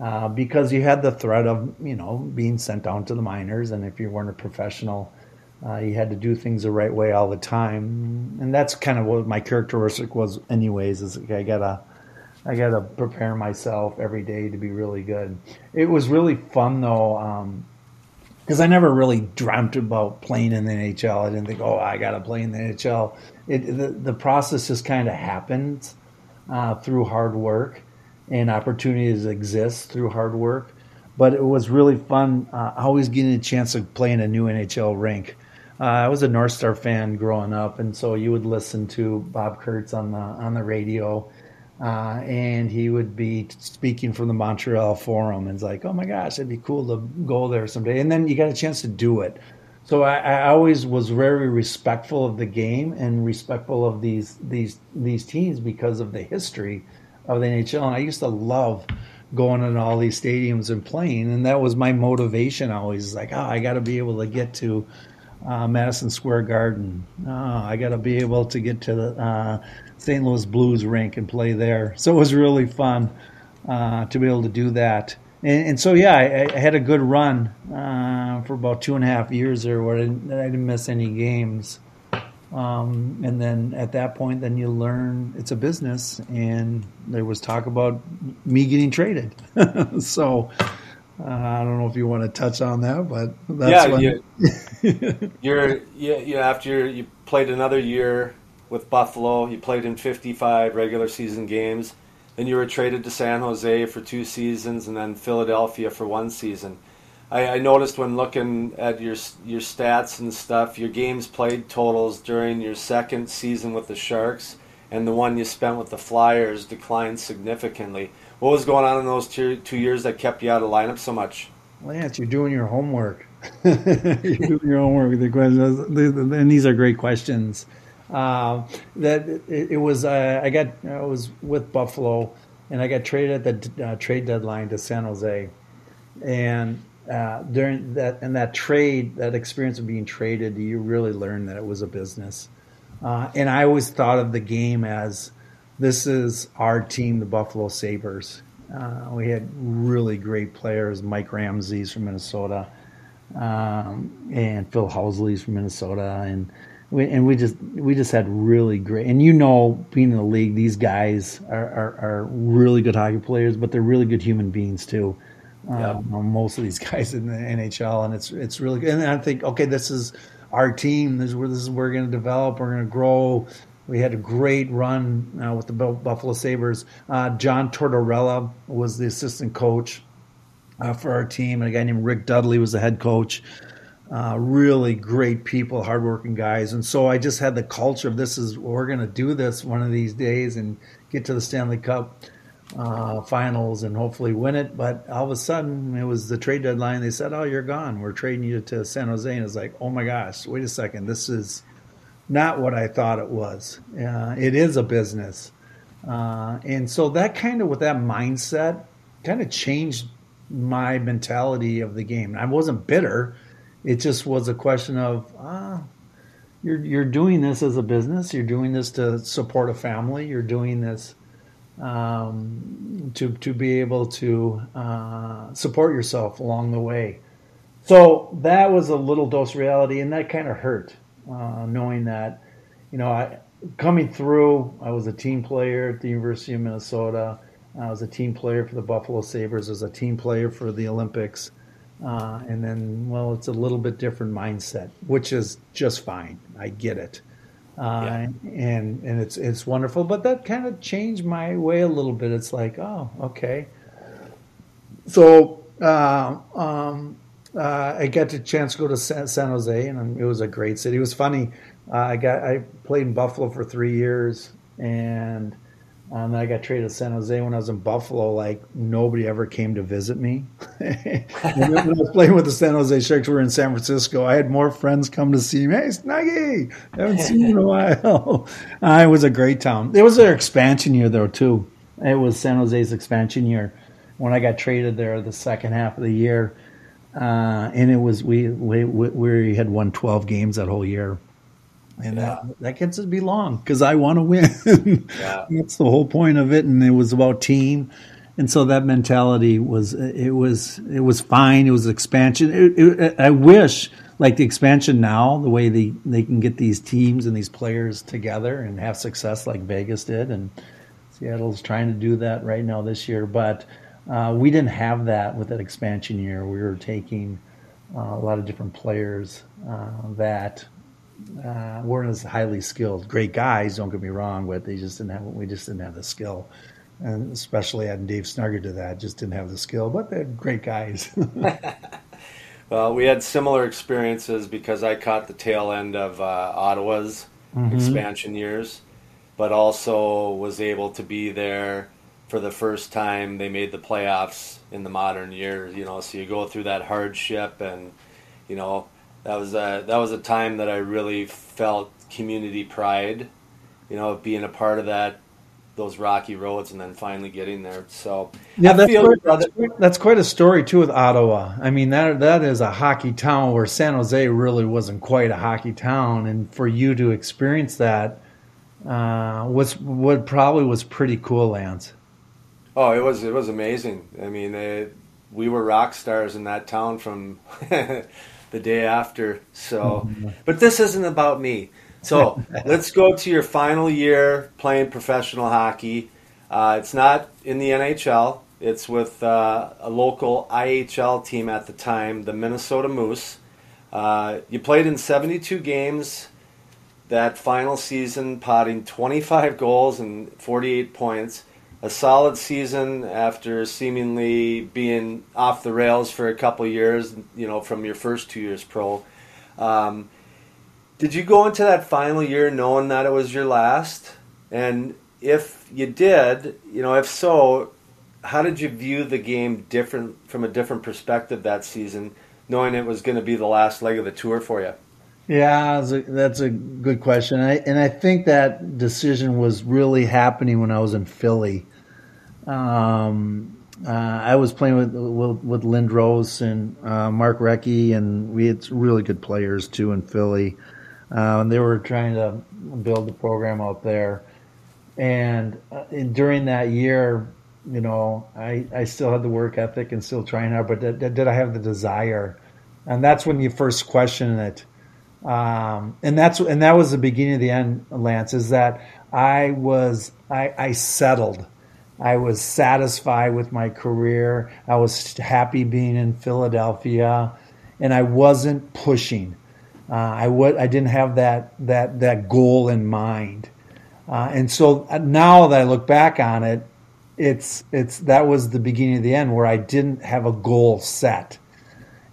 uh, because you had the threat of you know being sent down to the minors, and if you weren't a professional, uh, you had to do things the right way all the time, and that's kind of what my characteristic was, anyways. Is I gotta I gotta prepare myself every day to be really good. It was really fun though. because um, I never really dreamt about playing in the NHL. I didn't think, oh, I got to play in the NHL. It, the, the process just kind of happened uh, through hard work and opportunities exist through hard work. But it was really fun uh, always getting a chance to play in a new NHL rink. Uh, I was a North Star fan growing up, and so you would listen to Bob Kurtz on the on the radio, uh, and he would be speaking from the Montreal Forum, and it's like, oh my gosh, it'd be cool to go there someday. And then you got a chance to do it. So I, I always was very respectful of the game and respectful of these these these teams because of the history of the NHL. And I used to love going in all these stadiums and playing, and that was my motivation. Always like, oh, I got to be able to get to uh, Madison Square Garden. Oh, I got to be able to get to the uh, St. Louis Blues rink and play there. So it was really fun uh, to be able to do that. And, and so, yeah, I, I, had a good run uh, for about two and a half years there where I didn't, I didn't miss any games. Um, and then at that point, then you learn it's a business, and there was talk about me getting traded. so uh, I don't know if you want to touch on that, but yeah, when... you, you're yeah, you after you played another year with Buffalo, you played in 55 regular season games. Then you were traded to San Jose for two seasons, and then Philadelphia for one season. I, I, noticed when looking at your your stats and stuff, your games played totals during your second season with the Sharks and the one you spent with the Flyers declined significantly. What was going on in those two, two years that kept you out of lineup so much? Lance, you're doing your homework. you're doing your homework with the questions, and these are great questions. Uh, that it, it was uh, I got I was with Buffalo, and I got traded at the uh, trade deadline to San Jose, and uh, during that and that trade, that experience of being traded, you really learn that it was a business. Uh, and I always thought of the game as this is our team, the Buffalo Sabres. Uh, we had really great players, Mike Ramsey's from Minnesota, um, and Phil Housley's from Minnesota, and we, and we just we just had really great. And you know, being in the league, these guys are, are, are really good hockey players, but they're really good human beings too. Um, most of these guys in the NHL, and it's it's really good. And I think, okay, this is our team. This is where this is we're going to develop. We're going to grow. We had a great run uh, with the Buffalo Sabres. Uh, John Tortorella was the assistant coach uh, for our team, and a guy named Rick Dudley was the head coach. Uh, really great people, hardworking guys, and so I just had the culture of this is we're going to do this one of these days and get to the Stanley Cup uh, finals and hopefully win it. But all of a sudden, it was the trade deadline. They said, "Oh, you're gone. We're trading you to San Jose." And it's like, "Oh my gosh, wait a second. This is not what I thought it was. Uh, it is a business." Uh, and so that kind of with that mindset kind of changed my mentality of the game. I wasn't bitter. It just was a question of, ah, you're you're doing this as a business. You're doing this to support a family. You're doing this um, to to be able to uh, support yourself along the way. So that was a little dose reality, and that kind of hurt, uh, knowing that, you know, I coming through. I was a team player at the University of Minnesota. I was a team player for the Buffalo Sabres. I was a team player for the Olympics. Uh, and then, well, it's a little bit different mindset, which is just fine. I get it uh, yeah. and and it's it's wonderful. But that kind of changed my way a little bit. It's like, oh, okay. So uh, um, uh, I got the chance to go to San, San, Jose, and it was a great city. It was funny. Uh, I got I played in Buffalo for three years, and um, then I got traded to San Jose when I was in Buffalo. Like nobody ever came to visit me. when I was playing with the San Jose Sharks, we were in San Francisco. I had more friends come to see me. Hey, Snuggy, haven't seen you in a while. uh, it was a great town. It was their expansion year though too. It was San Jose's expansion year when I got traded there the second half of the year, uh, and it was we, we we had won twelve games that whole year and yeah. that that gets to be long because I want to win. yeah. That's the whole point of it, and it was about team, and so that mentality was it was it was fine. It was expansion. It, it, I wish like the expansion now, the way they they can get these teams and these players together and have success like Vegas did, and Seattle's trying to do that right now this year, but. Uh, we didn't have that with that expansion year. We were taking uh, a lot of different players uh, that uh, weren't as highly skilled. Great guys, don't get me wrong, but they just didn't have. We just didn't have the skill, and especially adding Dave Snuggerud to that, just didn't have the skill. But they're great guys. well, we had similar experiences because I caught the tail end of uh, Ottawa's mm-hmm. expansion years, but also was able to be there for the first time. They made the playoffs in the modern years. You know, so you go through that hardship and you know that was a that was a time that I really felt community pride, you know, being a part of that those rocky roads and then finally getting there. So yeah, that's quite, that's, quite, that's quite a story too with Ottawa. I mean that that is a hockey town where San Jose really wasn't quite a hockey town, and for you to experience that uh, was what probably was pretty cool, Lance. Oh, it was it was amazing. I mean, it, we were rock stars in that town from the day after. So, but this isn't about me. So let's go to your final year playing professional hockey. Uh, it's not in the NHL. It's with uh, a local IHL team at the time, the Minnesota Moose. Uh, you played in 72 games that final season, potting 25 goals and 48 points a solid season after seemingly being off the rails for a couple years, you know, from your first two years pro. Um, did you go into that final year knowing that it was your last? And if you did, you know, if so, how did you view the game different from a different perspective that season, knowing it was going to be the last leg of the tour for you? Yeah, that's a, that's a good question. I, and I think that decision was really happening when I was in Philly. Um, uh, I was playing with with, with Lindros and uh, Mark Recchi, and we had really good players too in Philly. Uh, and they were trying to build the program out there. And, uh, and during that year, you know, I, I still had the work ethic and still trying hard, but did, did I have the desire? And that's when you first question it. Um, and that's and that was the beginning of the end, Lance. Is that I was I, I settled. I was satisfied with my career. I was happy being in Philadelphia, and I wasn't pushing. Uh, I w- I didn't have that that that goal in mind, uh, and so uh, now that I look back on it, it's it's that was the beginning of the end where I didn't have a goal set,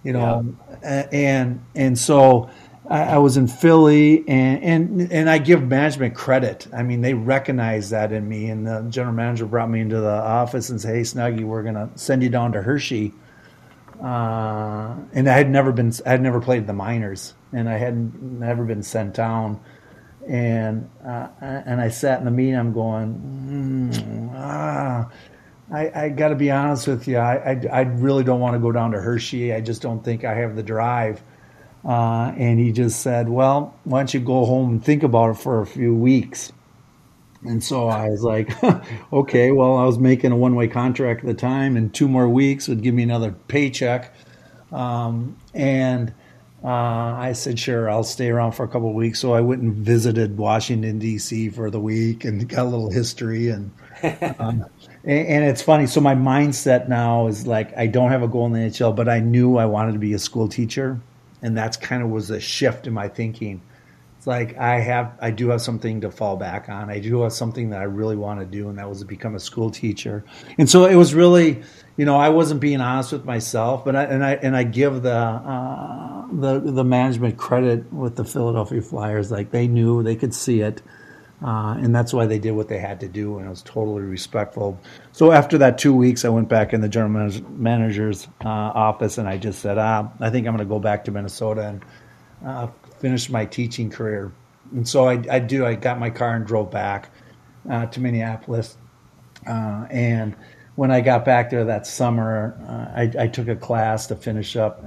you know, yeah. and and so I, I was in Philly, and, and and I give management credit. I mean, they recognized that in me, and the general manager brought me into the office and said, "Hey, Snuggy, we're to send you down to Hershey." Uh, and I had never been, I had never played the minors, and I had never been sent down. And uh, and I sat in the meeting. I'm going, mm, ah. I, I got to be honest with you. I, I, I really don't want to go down to Hershey. I just don't think I have the drive. Uh, and he just said, Well, why don't you go home and think about it for a few weeks? And so I was like, okay, well, I was making a one way contract at the time, and two more weeks would give me another paycheck. Um, and uh, I said, sure, I'll stay around for a couple of weeks. So I went and visited Washington, D.C. for the week and got a little history. And, um, and, and, it's funny. So my mindset now is like, I don't have a goal in the NHL, but I knew I wanted to be a school teacher and that's kind of was a shift in my thinking. It's like I have, I do have something to fall back on. I do have something that I really want to do, and that was to become a school teacher. And so it was really, you know, I wasn't being honest with myself, but I and I and I give the uh, the the management credit with the Philadelphia Flyers. Like they knew, they could see it. Uh, and that's why they did what they had to do, and it was totally respectful. So after that two weeks, I went back in the general manager's uh, office, and I just said, ah, I think I'm going to go back to Minnesota and uh, finish my teaching career. And so I, I do. I got my car and drove back uh, to Minneapolis, uh, and when I got back there that summer, uh, I, I, took a class to finish up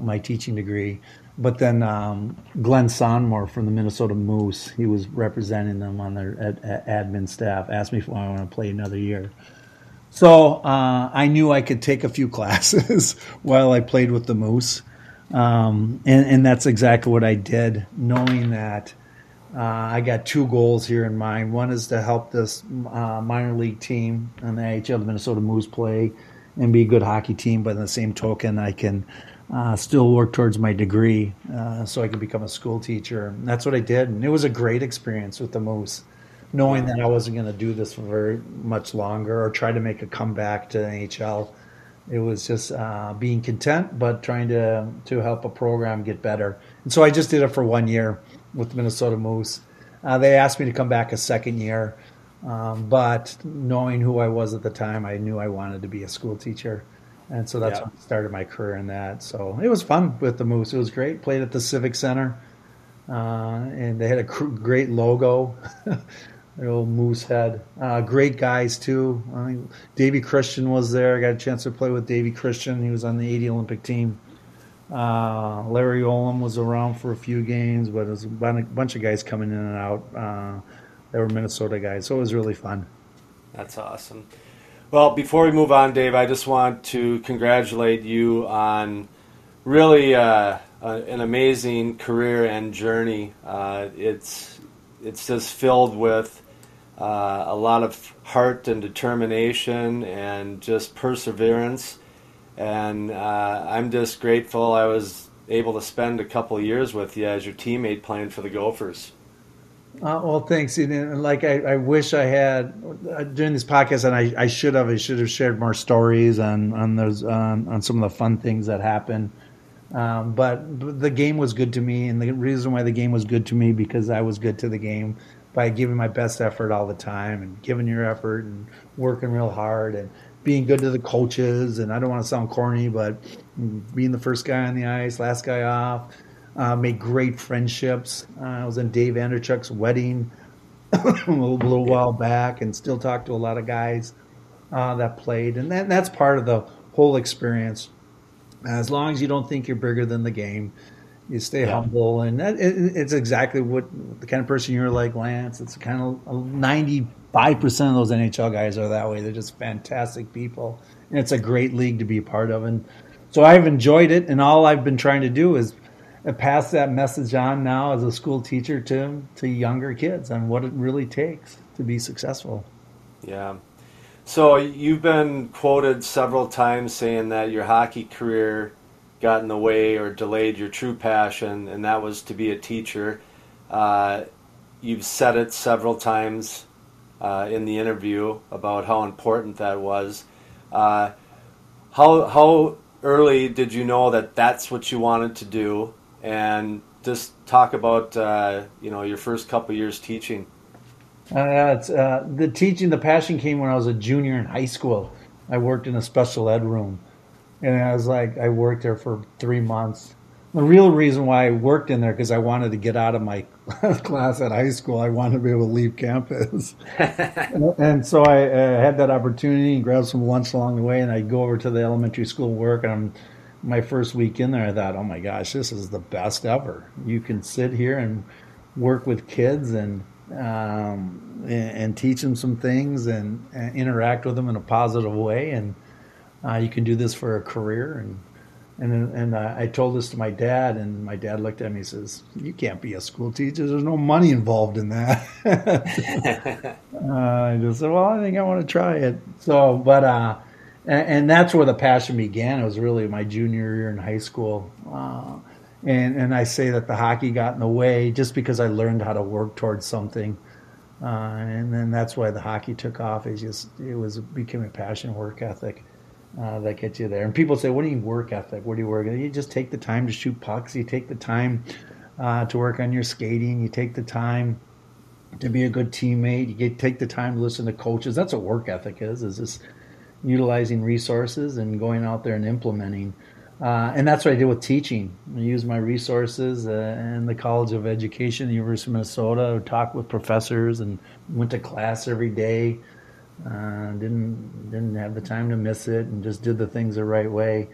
my teaching degree but then um, Glen Sonmor from the Minnesota Moose, he was representing them on their ad, ad, admin staff, asked me if I want to play another year. So uh, I knew I could take a few classes while I played with the Moose. Um, and, and, that's exactly what I did, knowing that uh, I got two goals here in mind. One is to help this uh, minor league team on the AHL, the Minnesota Moose, play and be a good hockey team. But in the same token, I can uh, still work towards my degree uh, so I could become a school teacher. And that's what I did, and it was a great experience with the Moose, knowing that I wasn't going to do this for very much longer or try to make a comeback to NHL. It was just uh, being content, but trying to to help a program get better. And so I just did it for one year with the Minnesota Moose. Uh, they asked me to come back a second year, um, but knowing who I was at the time, I knew I wanted to be a school teacher. And so that's yeah. when I started my career in that. So it was fun with the Moose. It was great. Played at the Civic Center, uh, and they had a cr- great logo, the old Moose head. Uh, great guys too. I mean, Davy Christian was there. I got a chance to play with Davy Christian. He was on the '80 Olympic team. Uh, Larry Olimb was around for a few games, but it was a bunch of guys coming in and out. Uh, they were Minnesota guys, so it was really fun. That's awesome. Well, before we move on, Dave, I just want to congratulate you on really uh, an amazing career and journey. Uh, it's it's just filled with uh, a lot of heart and determination and just perseverance. And uh, I'm just grateful I was able to spend a couple years with you as your teammate playing for the Gophers. Uh, well, thanks. And like I, I wish I had uh, during this podcast, and I, I should have. I should have shared more stories on on those on, on some of the fun things that happened. Um, but the game was good to me, and the reason why the game was good to me because I was good to the game by giving my best effort all the time and giving your effort and working real hard and being good to the coaches. And I don't want to sound corny, but being the first guy on the ice, last guy off uh, made great friendships. Uh, I was in Dave Andreychuk's wedding a little, little, while back, and still talk to a lot of guys uh, that played, and that, that's part of the whole experience. As long as you don't think you're bigger than the game, you stay yeah. humble, and that, it, it's exactly what the kind of person you're like, Lance. It's kind of ninety five percent of those NHL guys are that way. They're just fantastic people, and it's a great league to be a part of. And so I've enjoyed it, and all I've been trying to do is pass that message on now as a school teacher to to younger kids on what it really takes to be successful. Yeah. So you've been quoted several times saying that your hockey career got in the way or delayed your true passion, and that was to be a teacher. Uh, you've said it several times uh, in the interview about how important that was. Uh, how how early did you know that that's what you wanted to do, and just talk about uh, you know your first couple years teaching. Uh, it's, uh, the teaching, the passion came when I was a junior in high school. I worked in a special ed room, and I was like, I worked there for three months. The real reason why I worked in there because I wanted to get out of my class at high school. I wanted to be able to leave campus, and, and, so I uh, had that opportunity and grabbed some lunch along the way. And I'd go over to the elementary school work, and I'm my first week in there, I thought, oh my gosh, this is the best ever. You can sit here and work with kids and um, and, and, teach them some things and, and, interact with them in a positive way, and uh, you can do this for a career. And and and uh, I told this to my dad, and my dad looked at me and says, "You can't be a school teacher. There's no money involved in that." uh, I just said, "Well, I think I want to try it." So, but uh, and, and, that's where the passion began. It was really my junior year in high school, uh, and and I say that the hockey got in the way just because I learned how to work towards something, uh, and then that's why the hockey took off. It just it was became a passion, work ethic. Uh, that gets you there. And people say, "What do you work ethic? What do you work?" You just take the time to shoot pucks. You take the time uh, to work on your skating. You take the time to be a good teammate. You get, take the time to listen to coaches. That's what work ethic is. Is this utilizing resources and going out there and implementing. Uh, and that's what I did with teaching. I used my resources uh, in the College of Education, the University of Minnesota. Talked with professors and went to class every day. Uh, didn't didn't have the time to miss it, and just did the things the right way.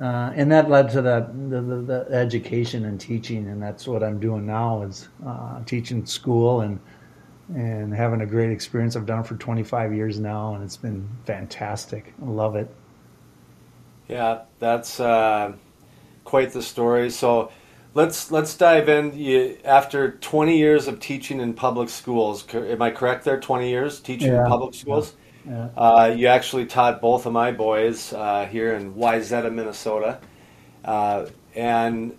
uh, and that led to the, the, the, education and teaching, and that's what I'm doing now is uh, teaching school and and having a great experience. I've done it for 25 years now, and it's been fantastic. I love it. Yeah, that's uh, quite the story. So let's let's dive in. You, after 20 years of teaching in public schools, am I correct there? 20 years teaching yeah. in public schools. Yeah. Uh, you actually taught both of my boys uh, here in Wayzata, Minnesota, uh, and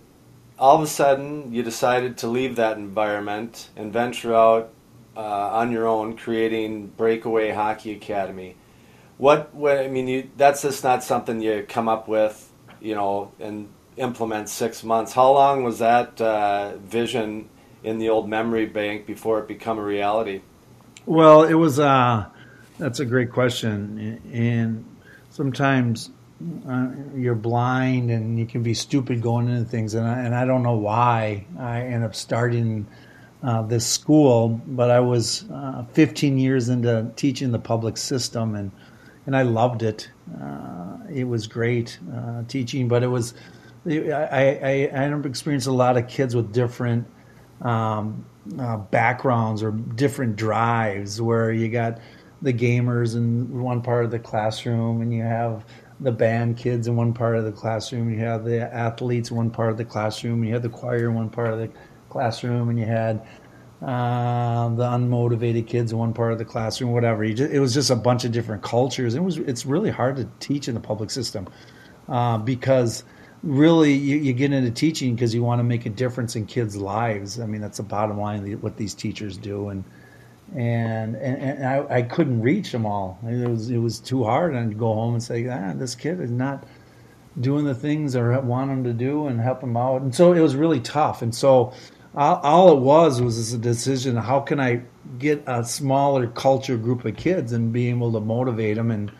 all of a sudden you decided to leave that environment and venture out uh, on your own, creating Breakaway Hockey Academy. What, what I mean, you, that's just not something you come up with, you know, and implement six months. How long was that uh, vision in the old memory bank before it became a reality? Well, it was. Uh, that's a great question, and sometimes uh, you're blind and you can be stupid going into things, and I, and I don't know why I end up starting uh, this school, but I was uh, 15 years into teaching the public system, and and I loved it. Uh, it was great uh, teaching, but it was I, I, I experiencing a lot of kids with different um, uh, backgrounds or different drives, where you got the gamers in one part of the classroom, and you have the band kids in one part of the classroom, you have the athletes in one part of the classroom, you have the choir in one part of the classroom, and you had uh, the unmotivated kids in one part of the classroom, whatever. Just, it was just a bunch of different cultures. It was it's really hard to teach in the public system uh, because really you, you, get into teaching because you want to make a difference in kids' lives. I mean, that's the bottom line what these teachers do, and and and, and I, I, couldn't reach them all. It was it was too hard, and I'd go home and say, ah, this kid is not doing the things I want him to do and help him out, and so it was really tough. And so all, all it was was a decision: how can I get a smaller culture group of kids and be able to motivate them and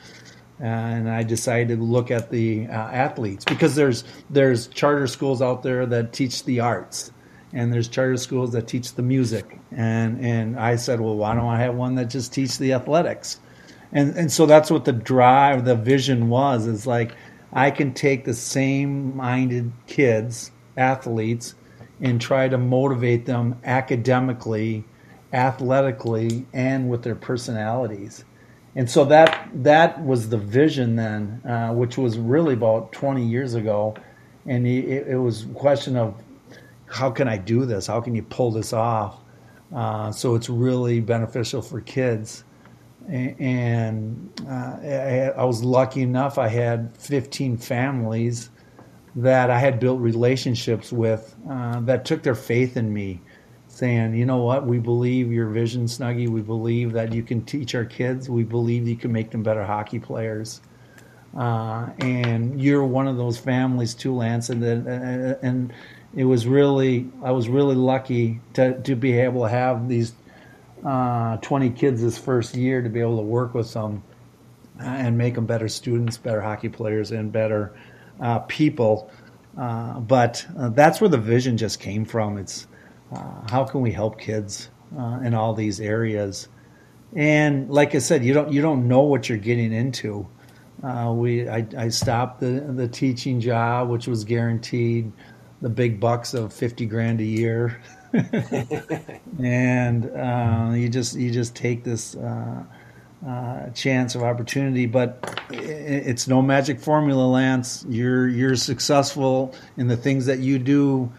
and I decided to look at the uh, athletes because there's there's charter schools out there that teach the arts, and there's charter schools that teach the music, and and I said, well, why don't I have one that just teach the athletics, and and so that's what the drive, the vision was, is like I can take the same minded kids, athletes, and try to motivate them academically, athletically, and with their personalities and so that that was the vision then, uh, which was really about 20 years ago, and it, it, was a question of how can I do this? How can you pull this off? Uh, so it's really beneficial for kids. And uh, I, I was lucky enough; I had 15 families that I had built relationships with uh, that took their faith in me saying, you know what, we believe your vision, Snuggy. We believe that you can teach our kids. We believe you can make them better hockey players. Uh, and you're one of those families too, Lance. And uh, and it was really, I was really lucky to to be able to have these uh, 20 kids this first year to be able to work with them and make them better students, better hockey players, and better uh, people. Uh, but uh, that's where the vision just came from. It's uh, how can we help kids uh, in all these areas? And like I said, you don't you don't know what you're getting into. Uh, we I, I, stopped the the teaching job, which was guaranteed the big bucks of fifty grand a year, and uh, you just you just take this. Uh, chance of opportunity, but it's no magic formula, Lance. You're you're successful in the things that you do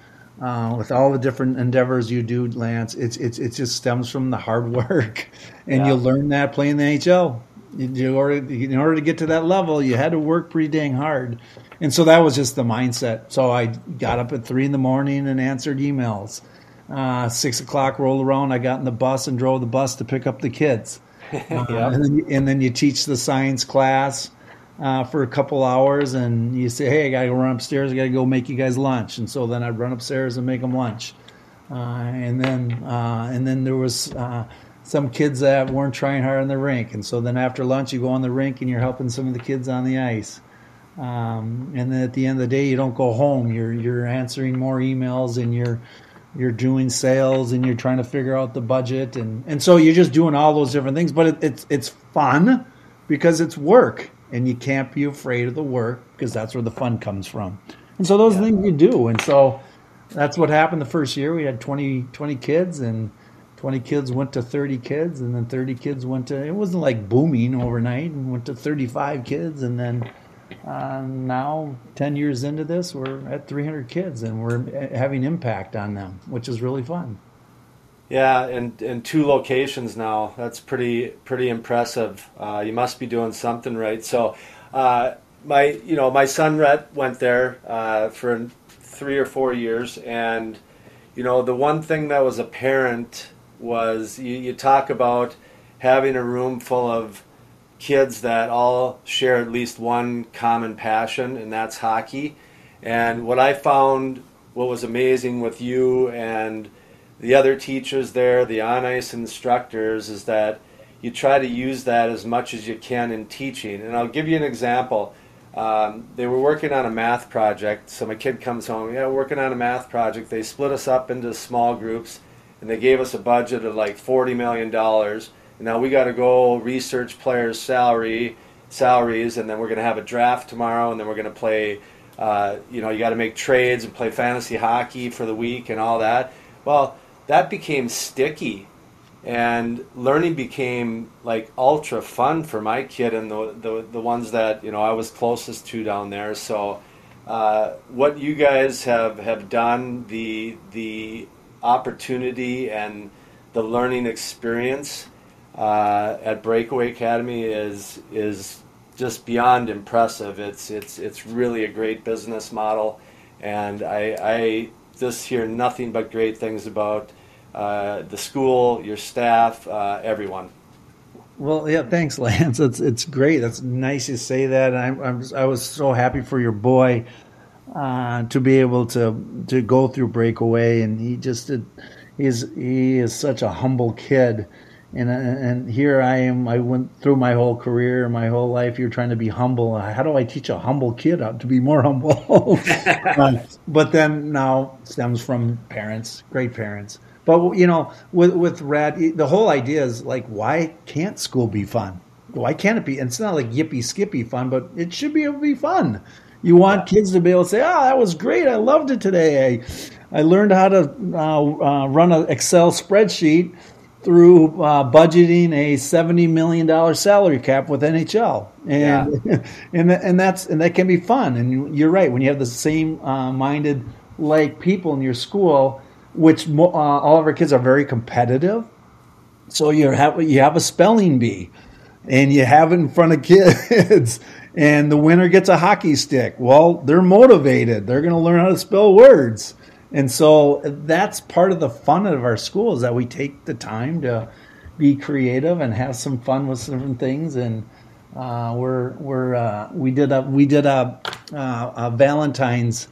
uh, with all the different endeavors you do, Lance, it's it's it just stems from the hard work, and yeah. you learn that playing the NHL. You, order, in order to get to that level, you had to work pretty dang hard, and so that was just the mindset. So I got up at three in the morning and answered emails. Uh, six o'clock rolled around. I got in the bus and drove the bus to pick up the kids. Uh, and, then, and then you teach the science class uh, for a couple hours, and you say, "Hey, I gotta go run upstairs. I gotta go make you guys lunch." And so then I'd run upstairs and make them lunch. Uh, and then uh, and then there was uh, some kids that weren't trying hard on the rink, and so then after lunch you go on the rink and you're helping some of the kids on the ice. Um, and then at the end of the day, you don't go home. You're you're answering more emails and you're you're doing sales and you're trying to figure out the budget and, and so you're just doing all those different things. But it, it's it's fun because it's work and you can't be afraid of the work because that's where the fun comes from. And so those yeah. things you do. And so that's what happened the first year. We had 20, 20 kids, and 20 kids went to 30 kids, and then 30 kids went to, it wasn't like booming overnight, and went to 35 kids. And then uh, now, 10 years into this, we're at 300 kids, and we're having impact on them, which is really fun. Yeah, and in two locations now. That's pretty pretty impressive. Uh, you must be doing something right. So, uh, my you know my son Rhett went there uh, for three or four years, and you know the one thing that was apparent was you, you talk about having a room full of kids that all share at least one common passion, and that's hockey. And what I found, what was amazing with you and the other teachers there, the on ice instructors, is that you try to use that as much as you can in teaching. And I'll give you an example. Um, they were working on a math project. So my kid comes home, yeah, working on a math project. They split us up into small groups, and they gave us a budget of like forty million dollars. And now we got to go research players' salary, salaries, and then we're going to have a draft tomorrow, and then we're going to play. Uh, you know, you got to make trades and play fantasy hockey for the week and all that. Well, that became sticky and learning became like ultra fun for my kid and the, the, the ones that you know I was closest to down there. So, uh, what you guys have, have done, the the opportunity and the learning experience uh, at Breakaway Academy is is just beyond impressive. It's it's it's really a great business model, and I, I just hear nothing but great things about uh, the school, your staff, uh, everyone. Well, yeah, thanks, Lance. It's it's great. That's nice to say that. I'm, I'm I was so happy for your boy uh, to be able to to go through breakaway, and he just did. He's he is such a humble kid, and and here I am. I went through my whole career, my whole life. You're trying to be humble. How do I teach a humble kid how to be more humble? uh, but then now stems from parents, great parents but you know, with with Rhett, the whole idea is like, why can't school be fun? Why can't it be? And it's not like yippee skippy fun, but it should be able to be fun. You want kids to be able to say, "Oh, that was great! I loved it today. I, I learned how to uh, uh, run an Excel spreadsheet through uh, budgeting a seventy million dollar salary cap with NHL, and yeah. and and that's and that can be fun. And you're right when you have the same uh, minded like people in your school which uh, all of our kids are very competitive. So you have you have a spelling bee, and you have it in front of kids, and the winner gets a hockey stick. Well, they're motivated. They're going to learn how to spell words, and so that's part of the fun of our school is that we take the time to be creative and have some fun with different things and. Uh, we're we're uh, we did a we did a, uh, a Valentine's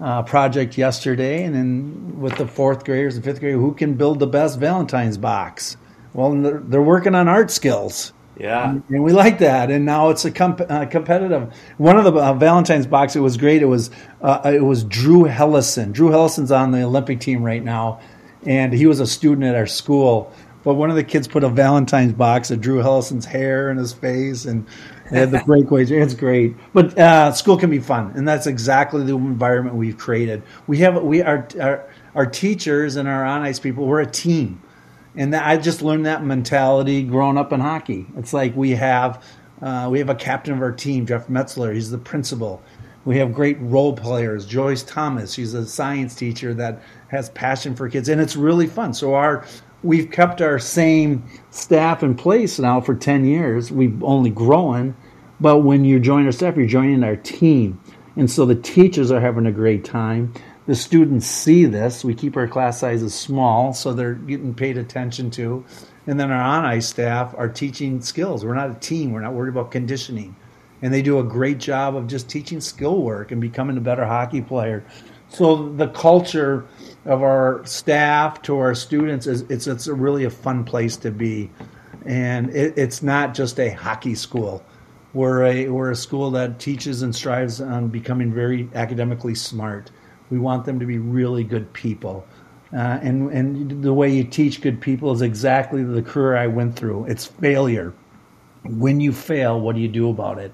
uh, project yesterday, and then with the fourth graders and fifth graders, who can build the best Valentine's box? Well, they're, they're working on art skills. Yeah, and, and we like that. And now it's a comp- uh, competitive. One of the uh, Valentine's box, it was great. It was uh, it was Drew Helleson. Drew Helleson's on the Olympic team right now, and he was a student at our school. But one of the kids put a Valentine's box of Drew Helleson's hair in his face, and they had the breakaways. It's great, but uh, school can be fun, and that's exactly the environment we've created. We have we are our, our teachers and our on ice people. We're a team, and I just learned that mentality growing up in hockey. It's like we have uh, we have a captain of our team, Jeff Metzler. He's the principal. We have great role players. Joyce Thomas, she's a science teacher that has passion for kids, and it's really fun. So our we've kept our same staff in place now for 10 years. We've only grown, but when you join our staff, you're joining our team. And so the teachers are having a great time. The students see this. We keep our class sizes small, so they're getting paid attention to. And then our on ice staff are teaching skills. We're not a team, we're not worried about conditioning. And they do a great job of just teaching skill work and becoming a better hockey player. So the culture of our staff to our students is it's it's a really a fun place to be, and it, it's not just a hockey school. We're a we're a school that teaches and strives on becoming very academically smart. We want them to be really good people. Uh, and and the way you teach good people is exactly the career I went through. It's failure. When you fail, what do you do about it?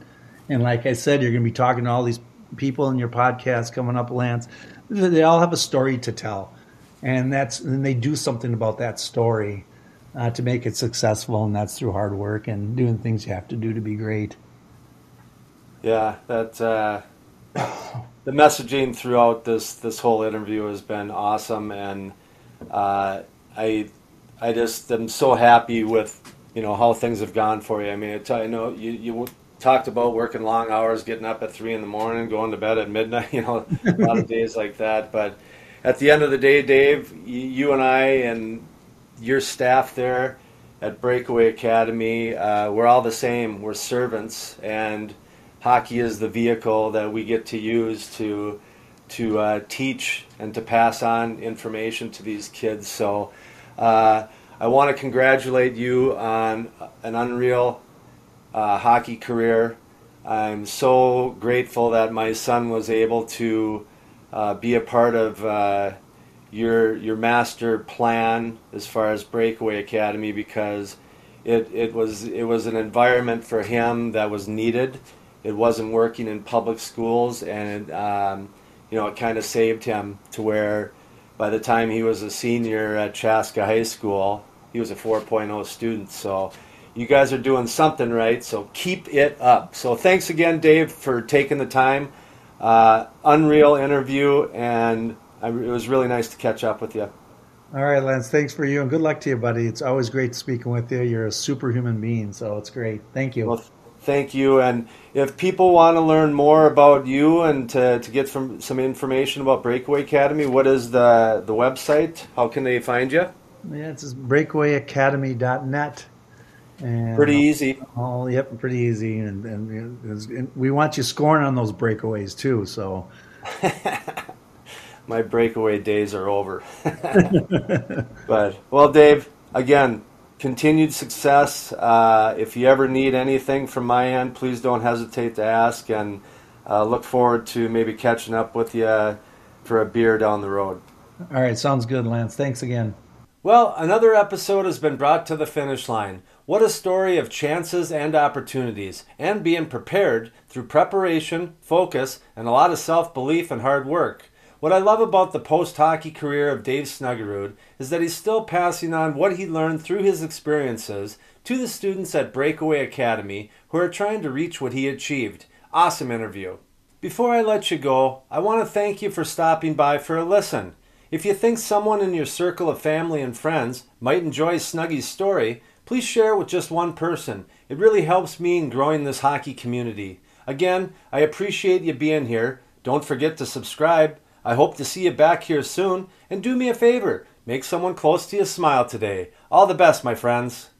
And like I said, you're going to be talking to all these people in your podcast coming up, Lance. They all have a story to tell, and that's and they do something about that story uh, to make it successful, and that's through hard work and doing things you have to do to be great. Yeah, that uh, the messaging throughout this this whole interview has been awesome, and uh, I I just am so happy with you know how things have gone for you. I mean, I know you you talked about working long hours, getting up at three in the morning, going to bed at midnight. You know, a lot of days like that. But at the end of the day, Dave, you and I and your staff there at Breakaway Academy, uh, we're all the same. We're servants, and hockey is the vehicle that we get to use to to uh, teach and to pass on information to these kids. So. Uh, I want to congratulate you on an unreal uh, hockey career. I'm so grateful that my son was able to uh, be a part of uh, your your master plan as far as Breakaway Academy because it, it was it was an environment for him that was needed. It wasn't working in public schools, and um, you know it kind of saved him to where by the time he was a senior at Chaska High School, he was a 4.0 student. So you guys are doing something right. So keep it up. So thanks again, Dave, for taking the time. Uh, unreal interview, and I, it was really nice to catch up with you. All right, Lance. Thanks for you, and good luck to you, buddy. It's always great speaking with you. You're a superhuman being, so it's great. Thank you. Well, thank you. And if people want to learn more about you and to, to get from some information about Breakaway Academy, what is the the website? How can they find you? Yeah, it's breakawayacademy.net. And pretty easy. Oh, yep, pretty easy. And, and, and we want you scoring on those breakaways too. So my breakaway days are over. but well, Dave, again, continued success. Uh, if you ever need anything from my end, please don't hesitate to ask, and uh, look forward to maybe catching up with you for a beer down the road. All right, sounds good, Lance. Thanks again. Well, another episode has been brought to the finish line. What a story of chances and opportunities, and being prepared through preparation, focus, and a lot of self belief and hard work. What I love about the post hockey career of Dave Snuggerud is that he's still passing on what he learned through his experiences to the students at Breakaway Academy who are trying to reach what he achieved. Awesome interview. Before I let you go, I want to thank you for stopping by for a listen. If you think someone in your circle of family and friends might enjoy Snuggy's story, please share it with just one person. It really helps me in growing this hockey community. Again, I appreciate you being here. Don't forget to subscribe. I hope to see you back here soon. And do me a favor make someone close to you smile today. All the best, my friends.